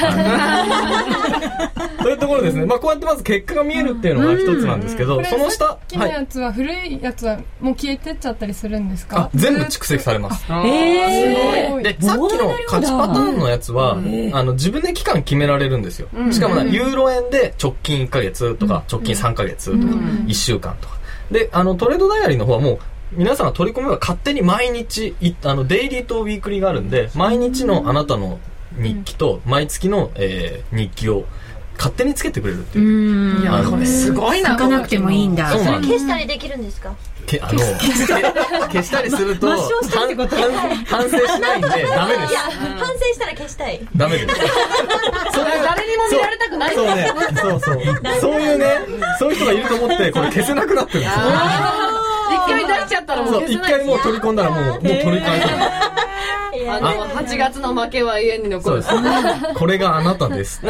というところですね。まあこうやってまず結果が見えるっていうのが一つなんですけど、これその下、さっきのやつは古いやつはもう消えてっちゃったりするんですあか、全部蓄積されます。えすごいで、さっきの勝ちパターンのやつは、あの、自分で期間決められるんですよ。しかもね、ユーロ円で直近1ヶ月とか、直近3ヶ月とか、1週間とか。で、あの、トレードダイアリーの方はもう、皆さんが取り込めば勝手に毎日、いあの、デイリーとウィークリーがあるんで、毎日のあなたの日記と、毎月の、えー日記を勝手につけてくれるっていう。うん。いやこれすごいな書かなくてもいいんだ。そうなんです消したりできるんですか？けあの、消したりすると、反省しないんで、ダメです。反省したら消したいダメです。それ誰にも見られたくないそうね、そうそう。そういうね、そういう人がいると思って、これ消せなくなってるんですよ。一回出しちゃったらもう一消せない回もう取り込んだらもう、もう取り返せない。あの8月の負けは永遠に残る。これがあなたです。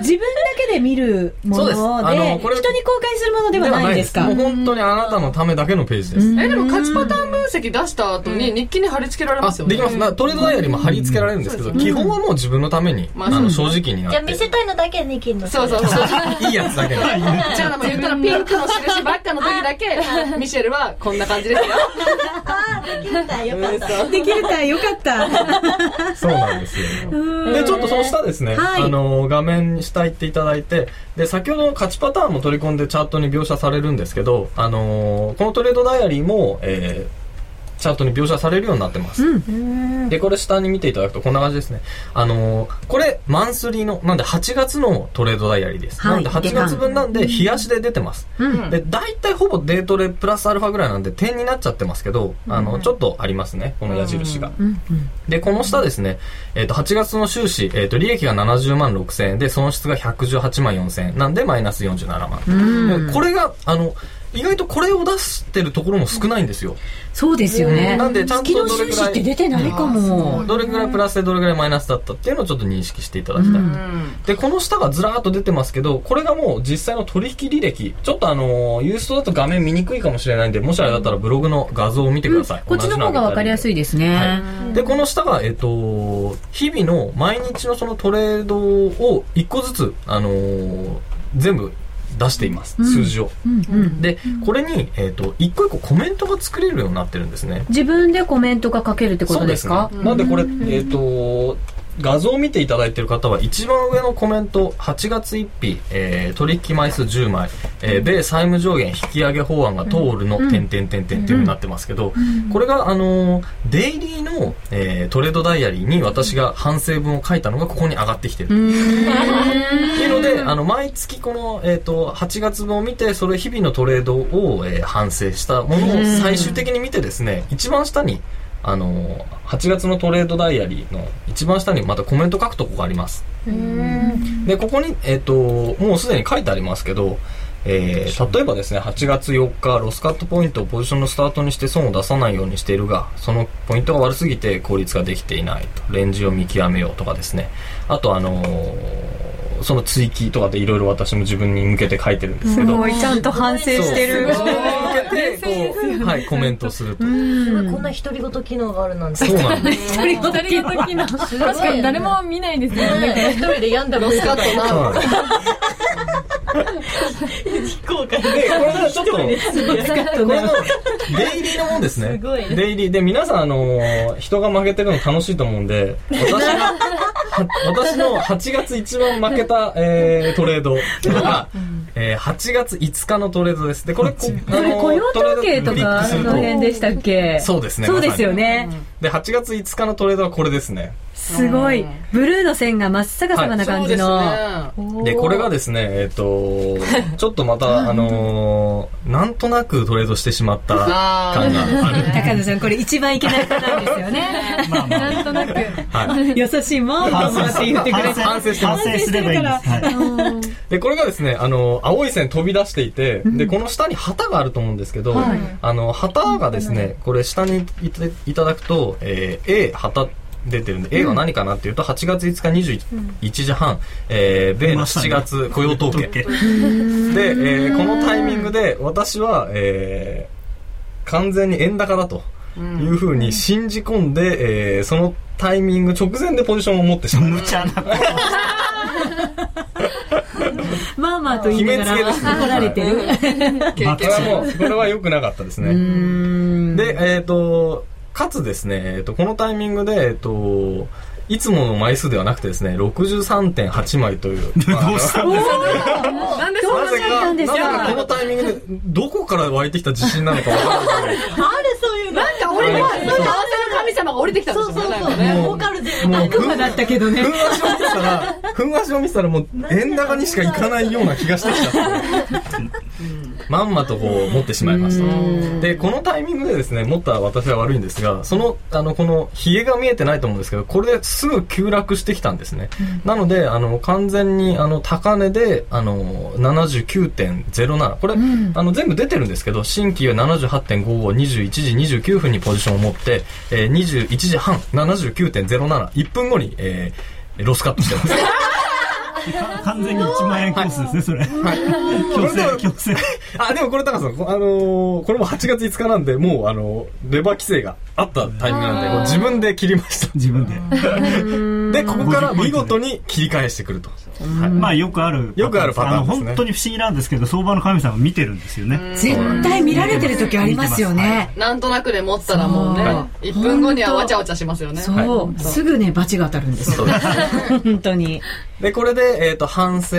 自分だけで見るもので、そうです。あのこれ人に公開するものではないんですか？もう本当にあなたのためだけのページです。えでも勝ちパターン分析出した後に日記に貼り付けられあますよね。できます。なトレードダイヤリーも貼り付けられるんですけど、基本はもう自分のために、まああの、正直になって。じゃあ見。せたいのだけできるのそうそうそう。いいやつだけ。で。じゃあ言ったらピンクの印ばっかの時だけ ミシェルはこんな感じですよできるんだよかったできるかよかった。そうなんですよ。で、ちょっとその下ですね、はいあの、画面に下行っていただいて、で、先ほどの勝ちパターンも取り込んでチャートに描写されるんですけど、あのこのトレードダイアリーも、えーチャートに描写されるようになってます。で、これ下に見ていただくとこんな感じですね。あのーこれ、マンスリーの、なんで8月のトレードダイアリーです。はいなんで8月分なんで、冷やしで出てます。で、大体ほぼデートレプラスアルファぐらいなんで点になっちゃってますけど、あの、ちょっとありますね、この矢印が。で、この下ですね、えっ、と、8月の収支、えっ、と、利益が70万6千円で、損失が118万4千円。なんで、マイナス47万。でこれが、あの、意外とこれを出してるところも少ないんですよ。そうですよね。なんでちゃんと月のどれくらい収支って出てないかも。どれぐらいプラスでどれぐらいマイナスだったっていうのをちょっと認識していただきたい。で、この下がずらーっと出てますけど、これがもう実際の取引履歴。ちょっとあのーユーストだと画面見にくいかもしれないんで、もしあれだったらブログの画像を見てください。こっちの方がわかりやすいですね。はい、でこの下が、えっと、日々の毎日のそのトレードを一個ずつ、あのー全部出しています、数字を、でこれに、えっと一個一個コメントが作れるようになってるんですね。自分でコメントが書けるってことですか？ね。なんでこれ、えっと画像を見ていただいている方は一番上のコメント8月1日、えー取引枚数10枚、えー米債務上限引き上げ法案が通るの、点点点点っていうふうになってますけど、これが、あのーデイリーの、えートレードダイアリーに私が反省文を書いたのがここに上がってきてる。っていうので、あの、毎月この、えっ、と、8月分を見て、それ日々のトレードを、えー反省したものを最終的に見てですね、一番下に、あのー8月のトレードダイアリーの一番下にまたコメント書くとこがあります。で、ここに、えっ、と、もうすでに書いてありますけど、えー例えばですね、8月4日、ロスカットポイントをポジションのスタートにして損を出さないようにしているが、そのポイントが悪すぎて効率ができていないと。レンジを見極めようとかですね。あと、あのーその追記とかでいろいろ私も自分に向けて書いてるんですけど、ごいちゃんと反省してる。はい、コメントすると。こんな独り言機能があるなんて。そうなんです。一人ごときの確かに誰も見ないですよね。一人で病んだロスカットなそうなんでこれがちょっと、これの、デイリーのもんですね。すごいねデイリー。で、皆さん、あのー人が負けてるの楽しいと思うんで、私が、は私の8月一番負けた、えートレードが、えー8月5日のトレードです。で、これ、こあのー雇用統計とかクするの辺でしたっけ？そうですねそうですよね。で、8月5日のトレードはこれですね。すごい。ブルーの線が真っ逆さまな感じの。そうで、これがですね、えっ、と、ちょっとまた、あのーなんとなくトレードしてしまった感がある。高野さん、これ一番いけないパターンですよね。まあまあなんとなく。はい。優しいもん、と思って言ってくれて。反省してます反省すればいいんです。はい。で、これがですね、あの、青い線飛び出していて、で、この下に旗があると思うんですけど、あの、旗がですね、これ下にいたいただくと、えー A 旗出てるんで、A は何かなっていうと、8月5日21時半、えー、米の7月雇用統計。で、えーこのタイミングで、私は、えー完全に円高だと。いうふうに信じ込んで、えーそのタイミング直前でポジションを持ってしまう。無茶な。まあまあと言いながら、怒られてる。まあ これはもう、これは良くなかったですね。で、えっ、と、かつですね、えっ、と、このタイミングで、えっ、と、いつもの枚数ではなくてですね、63.8枚という。ま あどうしたんですか？なんでそんななぜか、んですか？なぜかこのタイミングで、どこから湧いてきた自信なのかわからない。あるそういうの。なんか俺は、そういう合わせの神様が降りてきたんですよね。なんかねボーカル全部。もう、悪魔だったけどねふ。んわしを見てたら、ふんわしを見てたらもう、円高にしかいかないような気がしてきちゃって。まんまとこう持ってしまいました。で、このタイミングでですね、持った私は悪いんですが、その、あの、この、ヒゲが見えてないと思うんですけど、これですぐ急落してきたんですね。なので、あの、完全に、あの、高値で、あの、79.07。これ、あの、全部出てるんですけど、新規は78.55、21時29分にポジションを持って、えー、21時半、79.07、1分後に、えー、ロスカットしてます。完全に1万円コースですね、それ。強制、強制。あ、でもこれ高さん、こあのーこれも8月5日なんで、もう、あのーレバー規制があったタイミングなんで、もう自分で切りました。自分で。で、ここから見事に切り返してくると。はいまあよくある。よくあるパターンですねの本当に不思議なんですけど、相場の神様見てるんですよね。絶対見られてる時ありますよね。なんとなくで持ったらもうね、1分後にはわちゃわちゃしますよね。そう、すぐね、罰が当たるんですよ。本当に。で、これで、えっ、と、反省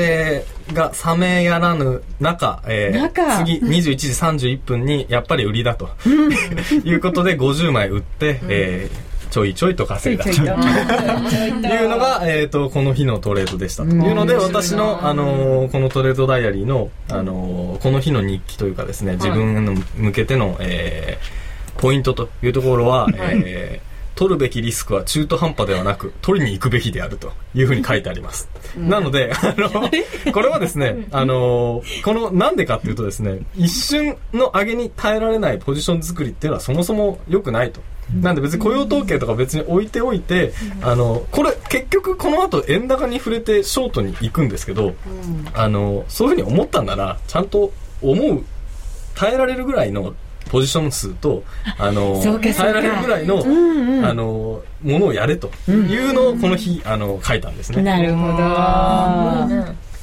が冷めやらぬ中、えー中次、21時31分に、やっぱり売りだと。いうことで、50枚売って、えーちょいちょいと稼いだと。いうのが、えっ、と、この日のトレードでした。というので、私の、あのーこのトレードダイアリーの、あのーこの日の日記というかですね、自分の向けての、えーポイントというところは、えー取るべきリスクは中途半端ではなく、取りに行くべきであるというふうに書いてあります。なので、あの、これはですね、あの、この、なんでかっていうとですね、一瞬の上げに耐えられないポジション作りっていうのはそもそも良くないと。なんで別に雇用統計とか別に置いておいて、あの、これ結局この後円高に触れてショートに行くんですけど、あの、そういうふうに思ったんなら、ちゃんと思う、耐えられるぐらいのポジション数と、あの、耐えられるぐらいの、んうんあの、ものをやれというのをこの日、あの、書いたんですね。なるほど。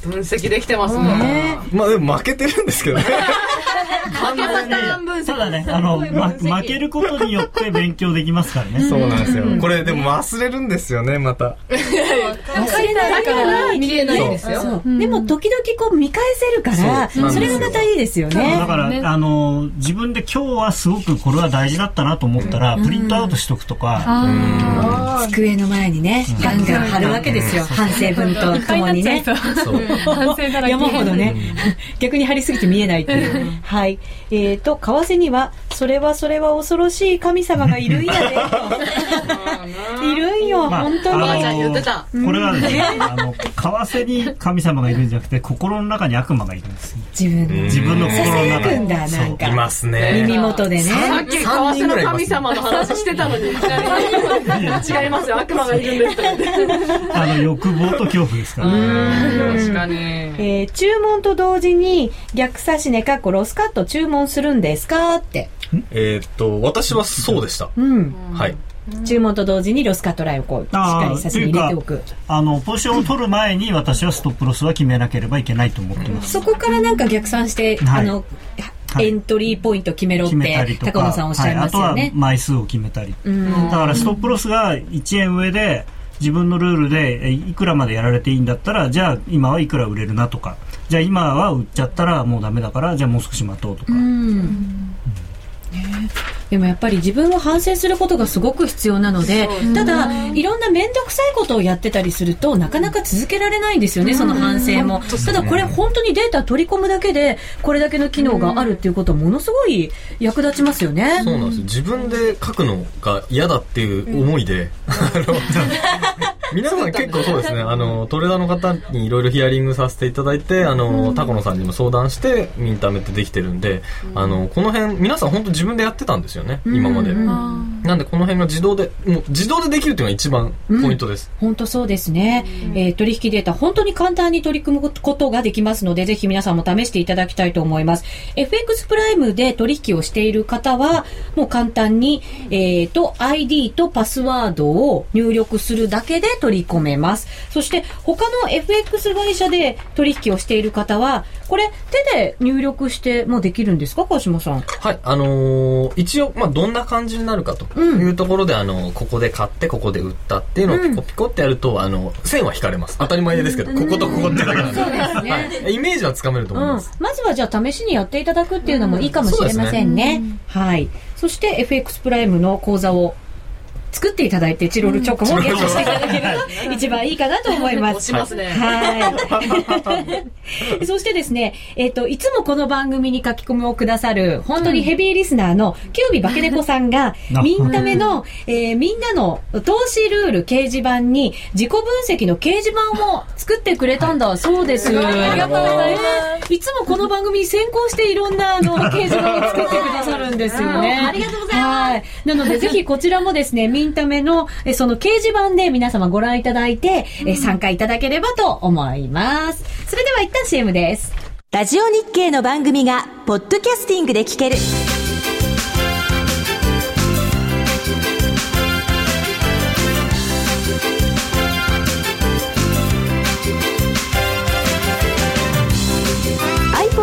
分析できてますね。まあでも負けてるんですけどね。負けパターン分析。ただね、あの、ま、負けることによって勉強できますからね。そうなんですよ。これでも忘れるんですよね、また。忘れないから見えないんですよ。でも時々こう見返せるから、それがまたいいですよねだ。から、ねあの、自分で今日はすごくこれは大事だったなと思ったら、プリントアウトしとくとか、机の前にね、ガンガン貼るわけですよ。反省文とともにね。そう。反省だらけ。山ほどね、逆に貼りすぎて見えないっていう。はい。えっと、為替には、それはそれは恐ろしい神様がいるんやで、と。いるんよ、まあ本当に。ばあちゃん言ってた。これはですね、あの、為替に神様がいるんじゃなくて、心の中に悪魔がいるんですよ。自分自分の心の中に。なんか。いますね。耳元でね。さっき、為替の神様の話してたのに、違いますよ、悪魔がいるんです。あの、欲望と恐怖ですから。確かに。えー注文と同時に逆差し値かっこロスカット注文するんですか？って。えーっと、私はそうでした。うん。はい。注文と同時にロスカットラインをこう、しっかり差しに入れておく。あの、ポジションを取る前に私はストップロスは決めなければいけないと思ってます。そこからなんか逆算して、はいあの、はいエントリーポイント決めろって。高野さんおっしゃいますよはい、あねと。は枚数を決めたり。うんだからストップロスが1円上で、自分のルールでえいくらまでやられていいんだったら、じゃあ今はいくら売れるなとか、じゃあ今は売っちゃったらもうダメだから、じゃあもう少し待とうとか。うん。ねでもやっぱり自分を反省することがすごく必要なので、ただ、いろんな面倒くさいことをやってたりすると、なかなか続けられないんですよね、その反省も。ただこれ本当にデータ取り込むだけで、これだけの機能があるっていうことはものすごい役立ちますよね。そうなんですよ。自分で書くのが嫌だっていう思いで、あの 皆さん結構そうですね。あのトレーダーの方にいろいろヒアリングさせていただいてあの、高野さんにも相談してミンタメってできてるんで、あのこの辺皆さん本当自分でやってたんですよね、今まで、なんでこの辺が自動でもう自動でできるっていうのが一番ポイントです、本当そうですね、えー取引データ本当に簡単に取り組むことができますのでぜひ皆さんも試していただきたいと思います。FX プライムで取引をしている方はもう簡単に、えー、と ID とパスワードを入力するだけで取り込めます。そして他の FX 会社で取引をしている方はこれ手で入力してもできるんですか川島さん？はい、あのー一応、まあ、どんな感じになるかというところで、あのここで買って、ここで売ったっていうのをピコピコってやると、あの、線は引かれます。当たり前ですけど、こことここってだけなんで。はい、イメージはつかめると思いうんます。、まずはじゃあ試しにやっていただくっていうのもいいかもしれませんね。はい。そして FX プライムの講座を作っていただいて、チロルチョコもゲットしていただけると一番いいかなと思います。ますねはい。そしてですね、えっ、と、いつもこの番組に書き込みをくださる、本当にヘビーリスナーの、キュービバケネコさんが、あみんなめの、えーみんなの投資ルール掲示板に、自己分析の掲示板を作ってくれたんだそうです。ありがとうございます。いつもこの番組に先行していろんな、あの、掲示板を作ってくださるんですよね。ありがとうございます。はい。なので、ぜひこちらもですね、ミンタメの、えその掲示板で皆様ご覧いただいて、え参加いただければと思います。それでは一旦 CM です。ラジオ日経の番組がポッドキャスティングで聞ける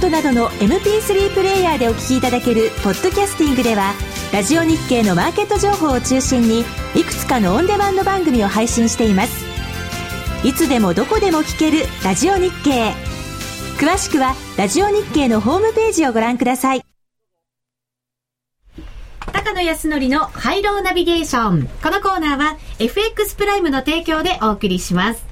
iPod などの MP3 プレイヤーでお聞きいただけるポッドキャスティングではラジオ日経のマーケット情報を中心にいくつかのオンデマンド番組を配信していますいつでもどこでも聞けるラジオ日経詳しくはラジオ日経のホームページをご覧ください高野康則のハイローナビゲーション。このコーナーは FX プライムの提供でお送りします。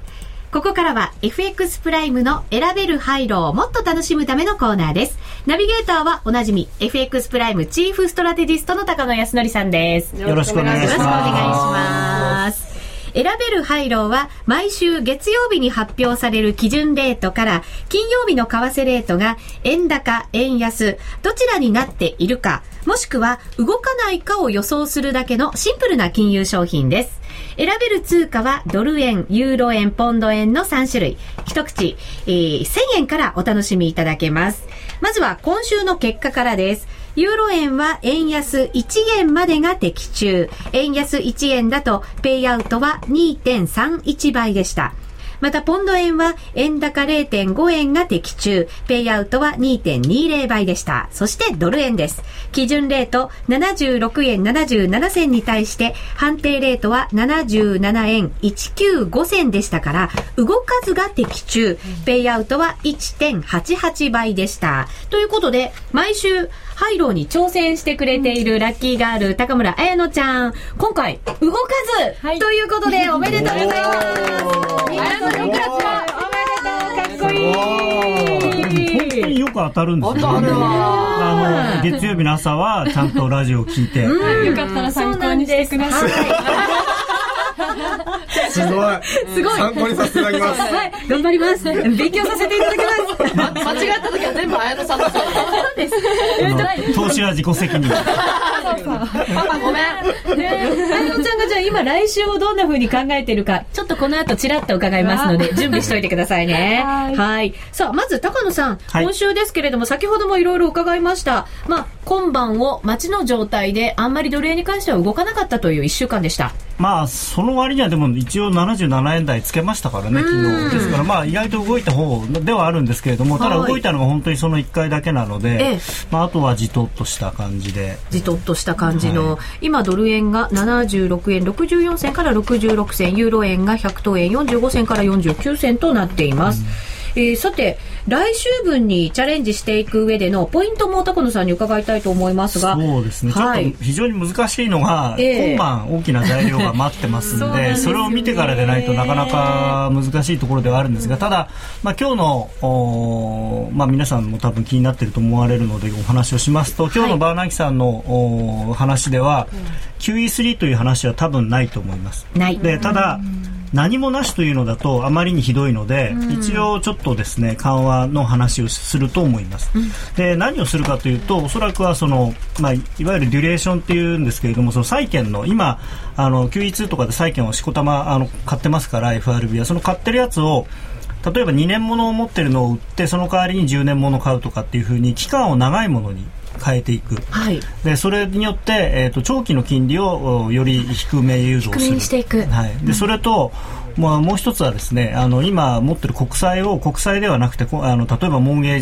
ここからは FX プライムの選べるハイローをもっと楽しむためのコーナーです。ナビゲーターはおなじみ FX プライムチーフストラテジストの高野康則さんです。よろしくお願いしよろしくお願いしまます。選べるハイローは毎週月曜日に発表される基準レートから金曜日の為替レートが円高、円安、どちらになっているか、もしくは動かないかを予想するだけのシンプルな金融商品です。選べる通貨はドル円、ユーロ円、ポンド円の3種類。一口、えー1000円からお楽しみいただけます。まずは今週の結果からです。ユーロ円は円安1円までが的中。円安1円だとペイアウトは2.31倍でした。また、ポンド円は円高0.5円が的中。ペイアウトは2.20倍でした。そして、ドル円です。基準レート76円77銭に対して、判定レートは77円195銭でしたから、動かずが的中。ペイアウトは1.88倍でした。ということで、毎週、ハイローに挑戦してくれているラッキーガール、高村彩乃ちゃん。今回、動かず、ということで、おめでとうございます。彩乃よかった。おめでとう。かっこいい。本当によく当たるんですよ、ね。あの月曜日の朝はちゃんとラジオを聞いて、よかったら参考にしてください。すごい。すごい。参考にさせていただきます。はい、頑張ります。勉強させていただきます。間違った時は全部綾野さんのせいそうです。投資は自己責任。パパごめん。あやのちゃんがじゃあ今来週をどんな風に考えてるか、ちょっとこの後ちらっと伺いますので、準備しといてくださいね。はいはい。さあ、まず高野さん、はい今週ですけれども、先ほどもいろいろ伺いました。まあ、今晩を街の状態であんまりドル円に関しては動かなかったという一週間でした。まあその割にはでも一応77円台つけましたからね昨日。ですからまあ意外と動いた方ではあるんですけれどもただはい動いたのが本当にその1回だけなのええ。で、まあ、あとはじとっとした感じで。じとっとした感じの、は今ドル円が76円64銭から66銭ユーロ円が100等円45銭から49銭となっています、えーさて来週分にチャレンジしていく上でのポイントも高野さんに伺いたいと思いますが。そうですね、はい。ちょっと非常に難しいのが、ええ。今晩大きな材料が待ってますんで そんでね。れを見てからでないとなかなか難しいところではあるんですがただ、まあ、今日のまあ、皆さんも多分気になっていると思われるのでお話をしますと今日のバーナンキさんの、おー話では、QE3 という話は多分ないと思います。ない。でただ何もなしというのだとあまりにひどいので、一応ちょっとですね緩和の話をすると思います、で何をするかというとおそらくはその、まあ、いわゆるデュレーションっていうんですけれどもその債券の今あの QE2 とかで債券をしこたまあの買ってますから FRB は。その買ってるやつを例えば2年ものを持ってるのを売ってその代わりに10年ものを買うとかっていうふうに期間を長いものに変えていく。はい。でそれによって、えー、と長期の金利をおより低め誘導する。低めにしていく。はい、でそれと、まあ、もう一つはですねあの今持ってる国債を国債ではなくてこあの例えばモンゲー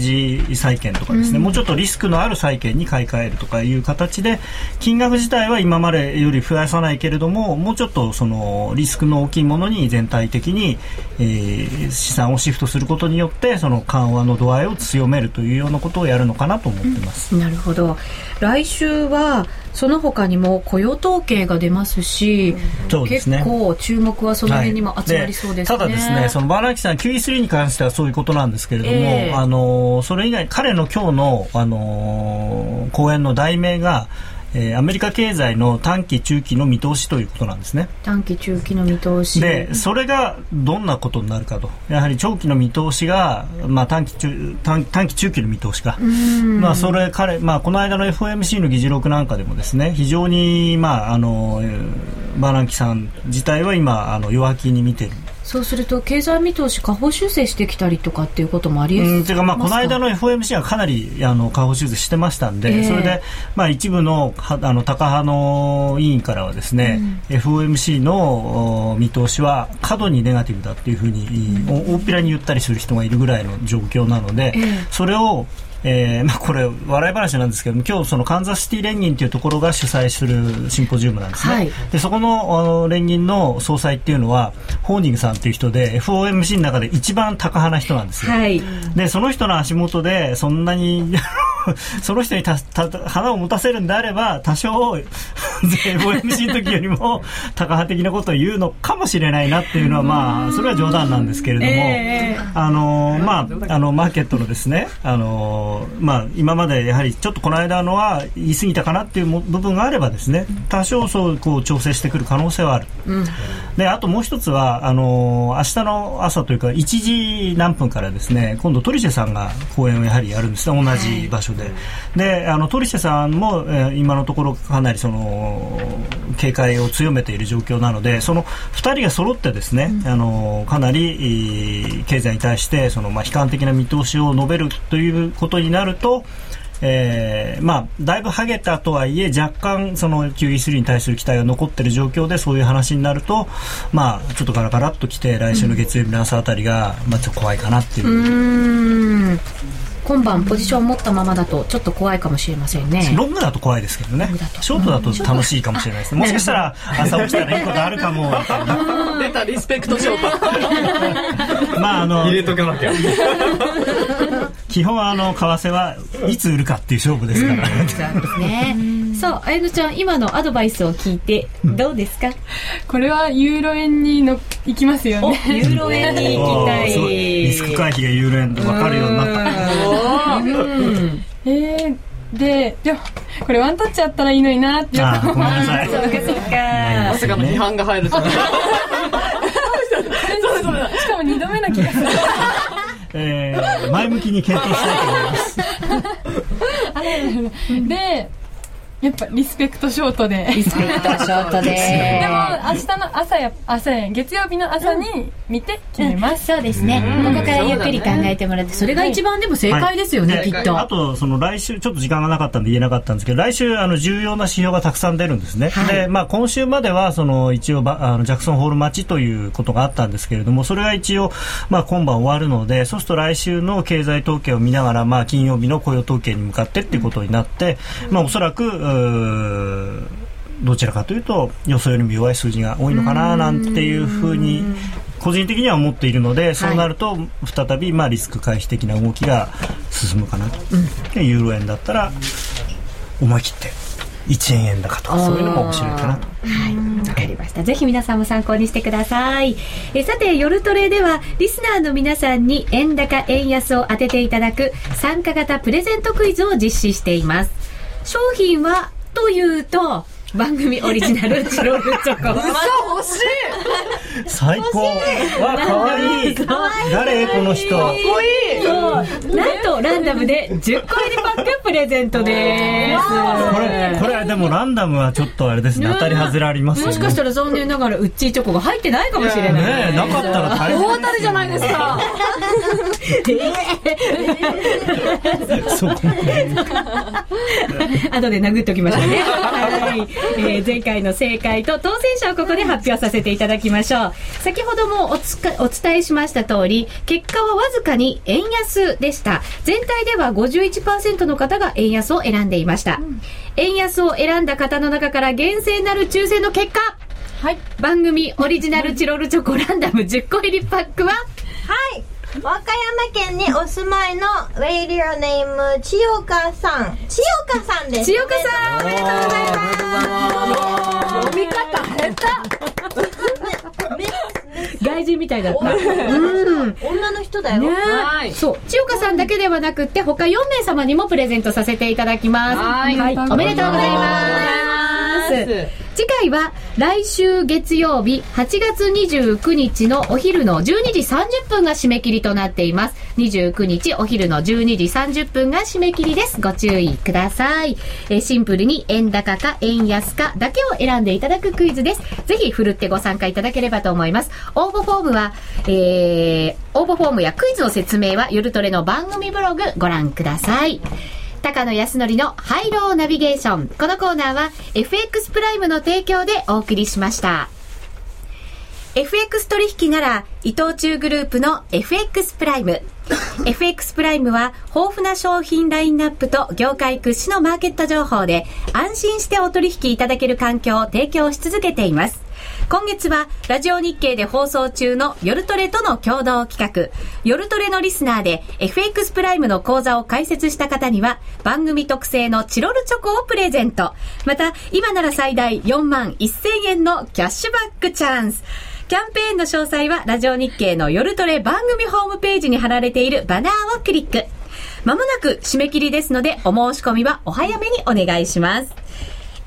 ジ債券とかですね、もうちょっとリスクのある債券に買い替えるとかいう形で金額自体は今までより増やさないけれどももうちょっとそのリスクの大きいものに全体的に、えー資産をシフトすることによってその緩和の度合いを強めるというようなことをやるのかなと思ってます。なるほど。来週はその他にも雇用統計が出ますし、そうですね。結構注目はその辺にも集まりそうですね、はい。ただですねそのバーナーキさん QE3 に関してはそういうことなんですけれども、ええ。あのそれ以外彼の今日のあの講演の題名が、えーアメリカ経済の短期中期の見通しということなんですね。短期中期の見通し。でそれがどんなことになるかと。やはり長期の見通しが、まあ、短期中短短期中期の見通しか、まあ、それ彼、まあ、この間の FOMC の議事録なんかでもですね非常に、まあ、あのえーバーナンキさん自体は今あの弱気に見てるそうすると経済見通し下方修正してきたりとかっていうこともありえうん、ていうかまあますこの間の FOMC はかなりあの下方修正してましたんで、ええ。それでまあ一部のはあの高派の委員からはですね、FOMC のお見通しは過度にネガティブだっていうふうに、お大っぴらに言ったりする人がいるぐらいの状況なので、ええ。それをえーまあ、これ笑い話なんですけども今日そのカンザスシティ連銀というところが主催するシンポジウムなんですね、はい。でそこのあの連銀の総裁っていうのはホーニングさんっていう人で FOMC の中で一番高派な人なんですよ、はい。でその人の足元でそんなに その人にたた花を持たせるんであれば多少 FOMC の時よりもタカ派的なことを言うのかもしれないなっていうのはまあそれは冗談なんですけれども、ええ。あのまああのマーケットのですねあのまあ今までやはりちょっとこの間のは言い過ぎたかなっていうも部分があればですね多少そうこう調整してくる可能性はある。であともう一つはあの明日の朝というか1時何分からですね今度トリシェさんが講演をやはりやるんですね同じ場所で、であのトリシェさんも、えー今のところかなりその警戒を強めている状況なのでその2人が揃ってですね、あのかなり、えー経済に対してその、まあ、悲観的な見通しを述べるということになるとえーまあ、だいぶハゲたとはいえ若干その QE3 に対する期待が残っている状況でそういう話になると、まあ、ちょっとガラガラっときて来週の月曜日の朝あたりが、まあ、ちょっと怖いかなっていう。う今晩ポジションを持ったままだとちょっと怖いかもしれませんね。ロングだと怖いですけどね。グだと。ショートだと楽しいかもしれないですね。もしかしたら朝起きたらいいことあるかもみたいな。出たリスペクトショート。まああの入れとかなきゃ基本はあの為替はいつ売るかっていう勝負ですから、そうですねそうあやのちゃん今のアドバイスを聞いてどうですか、これはユーロ円にの行きますよね。ユーロ円に行きたい。リスク回避がユーロ円で分かるようになった。えー、で、でも、これワンタッチあったらいいのになって。あーごめんなさい。そうかそうか。まさかの批判が入るとは。そうそうだ。しかも二度目な気がする。えー前向きに検討したいと思います。で、やっぱリスペクトショートで。リスペクトショートで。でも明日の朝や朝や月曜日の朝に見て決めます、そうですね。ここからゆっくり考えてもらってそれが一番でも正解ですよね、はい。きっと。あと、その来週、ちょっと時間がなかったんで言えなかったんですけど、来週、あの、重要な指標がたくさん出るんですね。はい。で、まあ、今週までは、その、一応ば、あの、ジャクソンホール待ちということがあったんですけれども、それが一応、まあ、今晩終わるので、そうすると来週の経済統計を見ながら、まあ、金曜日の雇用統計に向かってっていうことになって、まあ、おそらく、どちらかというと予想よりも弱い数字が多いのかななんていうふうに個人的には思っているのでそうなると再びまあリスク回避的な動きが進むかなと、でユーロ円だったら思い切って1円円高とかそういうのも面白いかなと。わかりました。ぜひ皆さんも参考にしてください。えさて、夜トレでは、リスナーの皆さんに円高、円安を当てていただく参加型プレゼントクイズを実施しています。商品は、というと、番組オリジナルチロルチョコ。最高。わかわいい。誰この人？そうなんと、ランダムで10個入りパックプレゼントです。これこれはでもランダムはちょっとあれですね。当たり外れありますよね。もしかしたら残念ながらウッチーチョコが入ってないかもしれない。ねえなかったら大変。大当たりじゃないですか。そこ 後で殴っておきましょうね。はい、えー前回の正解と当選者をここで発表させていただきましょう。先ほどもおつかお伝えしました通り、結果はわずかに円安でした。全体では51%の方が円安を選んでいました。円安を選んだ方の中から厳正なる抽選の結果、はい番組オリジナルチロルチョコランダム10個入りパックは、はい。和歌山県にお住まいのレイディオネーム千代香さん。千代香さんです。千代香さん、おめでとうございます。読み方下外人みたいだった。うん。女の人だよ。ねはいそう。千代香さんだけではなくって、他4名様にもプレゼントさせていただきます。はいおめでとうございます。次回は来週月曜日8月29日のお昼の12時30分が締め切りとなっています。29日お昼の12時30分が締め切りです。ご注意ください。えシンプルに円高か円安かだけを選んでいただくクイズです。ぜひふるってご参加いただければと思います。応募フォームは、えー、応募フォームやクイズの説明は夜トレの番組ブログご覧ください。高野康則のハイローナビゲーション。このコーナーは FX プライムの提供でお送りしました。FX 取引なら伊藤忠グループの FX プライム。FX プライムは豊富な商品ラインナップと業界屈指のマーケット情報で安心してお取引いただける環境を提供し続けています。今月はラジオ日経で放送中の夜トレとの共同企画、夜トレのリスナーで FX プライムの講座を開設した方には番組特製のチロルチョコをプレゼント。また、今なら最大4万1000円のキャッシュバックチャンス。キャンペーンの詳細はラジオ日経の夜トレ番組ホームページに貼られているバナーをクリック。まもなく締め切りですのでお申し込みはお早めにお願いします。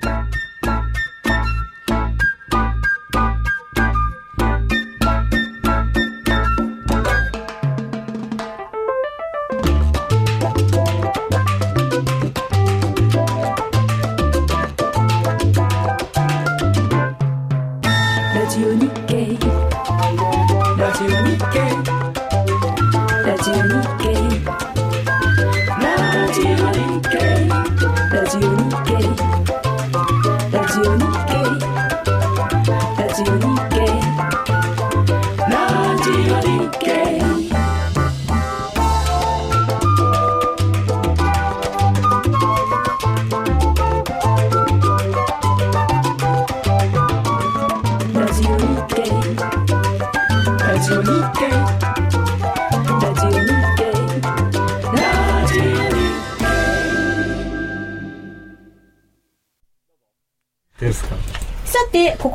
ラ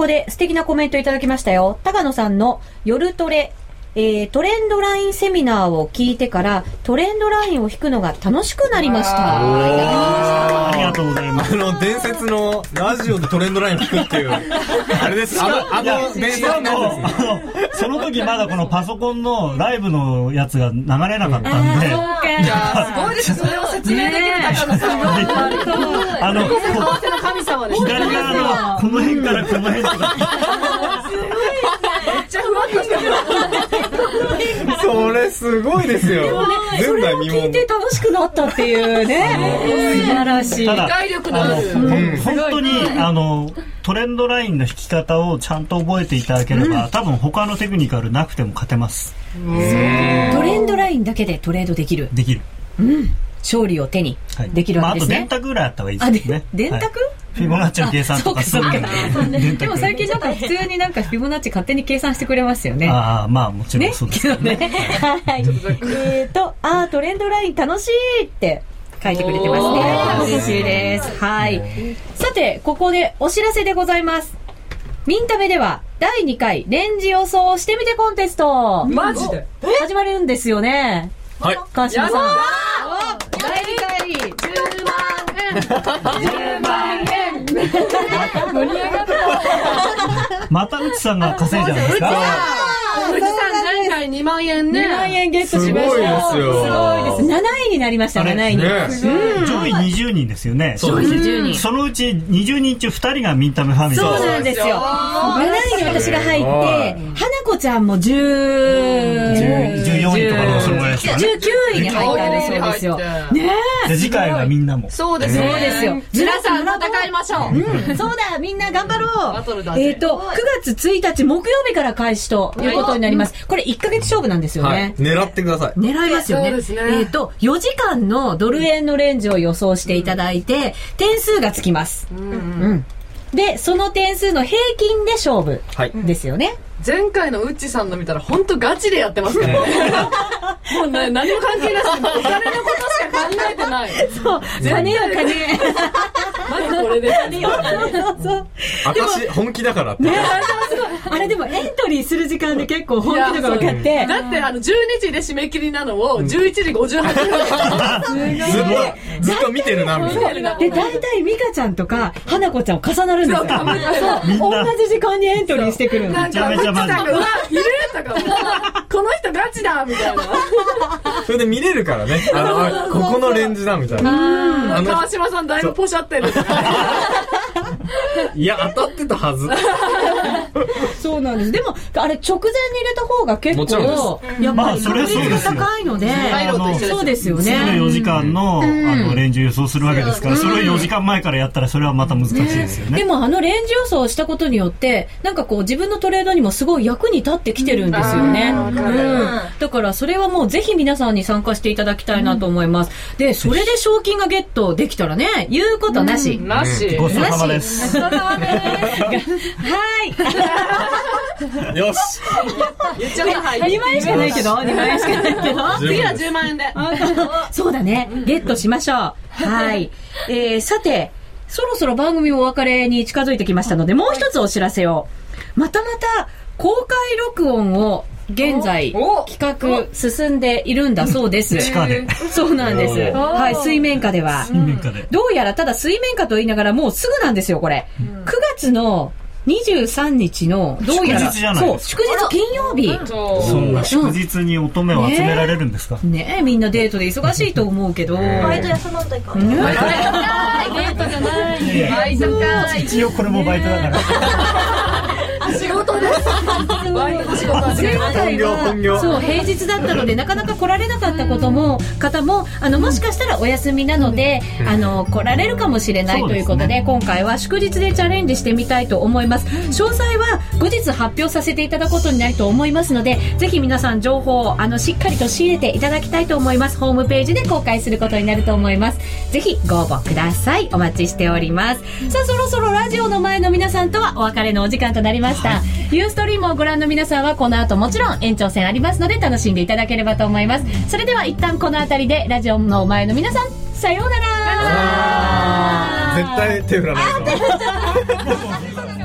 ここで素敵なコメントいただきましたよ。高野さんの夜トレ、えー、トレンドラインセミナーを聞いてから、トレンドラインを引くのが楽しくなりました。ありがとうございます。あの伝説のラジオでトレンドライン聞くっていう。あれです。あのあの伝説のその時まだこのパソコンのライブのやつが流れなかったんで、いやすごいですそれを説明できる高野さんは。あの、様です左側のこの辺からこの辺とか、めっちゃふわっとしてるそれすごいですよ。それを前代未聞。聞いて楽しくなったっていうね。素晴らしい。ただ理解力のある。ほん本当に、あの、トレンドラインの引き方をちゃんと覚えていただければ、多分他のテクニカルなくても勝てます。トレンドラインだけでトレードできる。できる。勝利を手にはい。できるわけですまあ、あと電ね。卓ぐらいあった方がいいあ、でですね。電卓？はいフィボナッチの計算とかそういうでも最近なんか普通になんかフィボナッチ勝手に計算してくれますよね。ああ、まあもちろね？んそうですよね。はい。えっと、あー、トレンドライン楽しいって書いてくれてますね。嬉しいです。はい。さて、ここでお知らせでございます。ミンタメでは、第2回レンジ予想してみてコンテストマジで？始まるんですよね。はい川島さん。やば第2回10万円盛り上がったまた内さんが稼いじゃないですか？富士山前回2万円ね2万円ゲットしました。すごいですよすごいです。7位になりました、あれ7位に。ね上位20人ですよね。そうです10人。そのうち20人中2人がミンタメファミリー。そうなんですよ。7位に私が入って、花子ちゃんも10 14位とかでもそのぐらいですかね19位に入ったんですそうですよ。ねで次回はみんなも。そうですそうですよ皆さん戦いましょうえ。うん、そうだ、みんな頑張ろバトルだう。ぜえっと、9月1日木曜日から開始ということになります。これ1ヶ月勝負なんですよはいね。狙ってください狙いますよね。えっ、と、4時間のドル円のレンジを予想していただいて、点数がつきます。うん。で、その点数の平均で勝負はいですよね。前回のウッチさんの見たら本当ガチでやってますからね。もうね何も関係なしにお金のことしか考えてない。そう、金よ金。まずこれです。そう私本気だからって。ね、あれでもエントリーする時間で結構本気とか分かって、だってあの12時で締め切りなのを11時58分ずっとずっと見てるなみたいなで、大体ミカちゃんとか花子ちゃん重なるんですよ。同な。じ時間にエントリーしてくるんですなんかウッチさんがうわいるとかこの人ガチだみたいな。それで見れるからね。あのあここのレンジだみたいな。あの川島さんだいぶポシャってる。いや当たってたはず。そうなんです。でも、あれ直前に入れた方が結構、やっぱりまあそれは確率がそうですよ。高いので、そうですよ。次のね。4時間の,、あのレンジを予想するわけですから、それを4時間前からやったらそれはまた難しいですよね。でもあのレンジ予想をしたことによって、なんかこう自分のトレードにもすごい役に立ってきてるんですよね。うん。だからそれはもうぜひ皆さんに参加していただきたいなと思います。で、それで賞金がゲットできたらね、言うことなし。なしごちそうさまです。はい。よし言っちゃったはい2万円しかないけど、2万円しかないけど。次は10万円でそうだね。ゲットしましょう。はい。えー、さて、そろそろ番組もお別れに近づいてきましたので、もう一つお知らせを。またまた、公開録音を現在お企画進んでいるんだそうです。地下で。そうなんです。おはい、水面下では。水面下で。どうやらただ水面下と言いながらもうすぐなんですよ、これ。9月の23日の、どうやら、祝日じゃないそう、祝日金曜日。そんな祝日に乙女を集められるんですか、ねえ、みんなデートで忙しいと思うけど。バイト休まんといかん。ねデートじゃないバイトか一応これもバイトだから。仕事です。バイトの仕事そう平日だったのでなかなか来られなかったことも方もあのもしかしたらお休みなので、あの来られるかもしれないということで今回は祝日でチャレンジしてみたいと思います。詳細は後日発表させていただくことになると思いますのでぜひ皆さん情報をあのしっかりと仕入れていただきたいと思います。ホームページで公開することになると思います。ぜひご応募ください。お待ちしております。さあそろそろラジオの前の皆さんとはお別れのお時間となりました、ユーストリームをご覧の皆さんはこの後もちろん延長戦ありますので楽しんでいただければと思います。それでは一旦この辺りでラジオの前の皆さんさようなら。絶対手振らないとも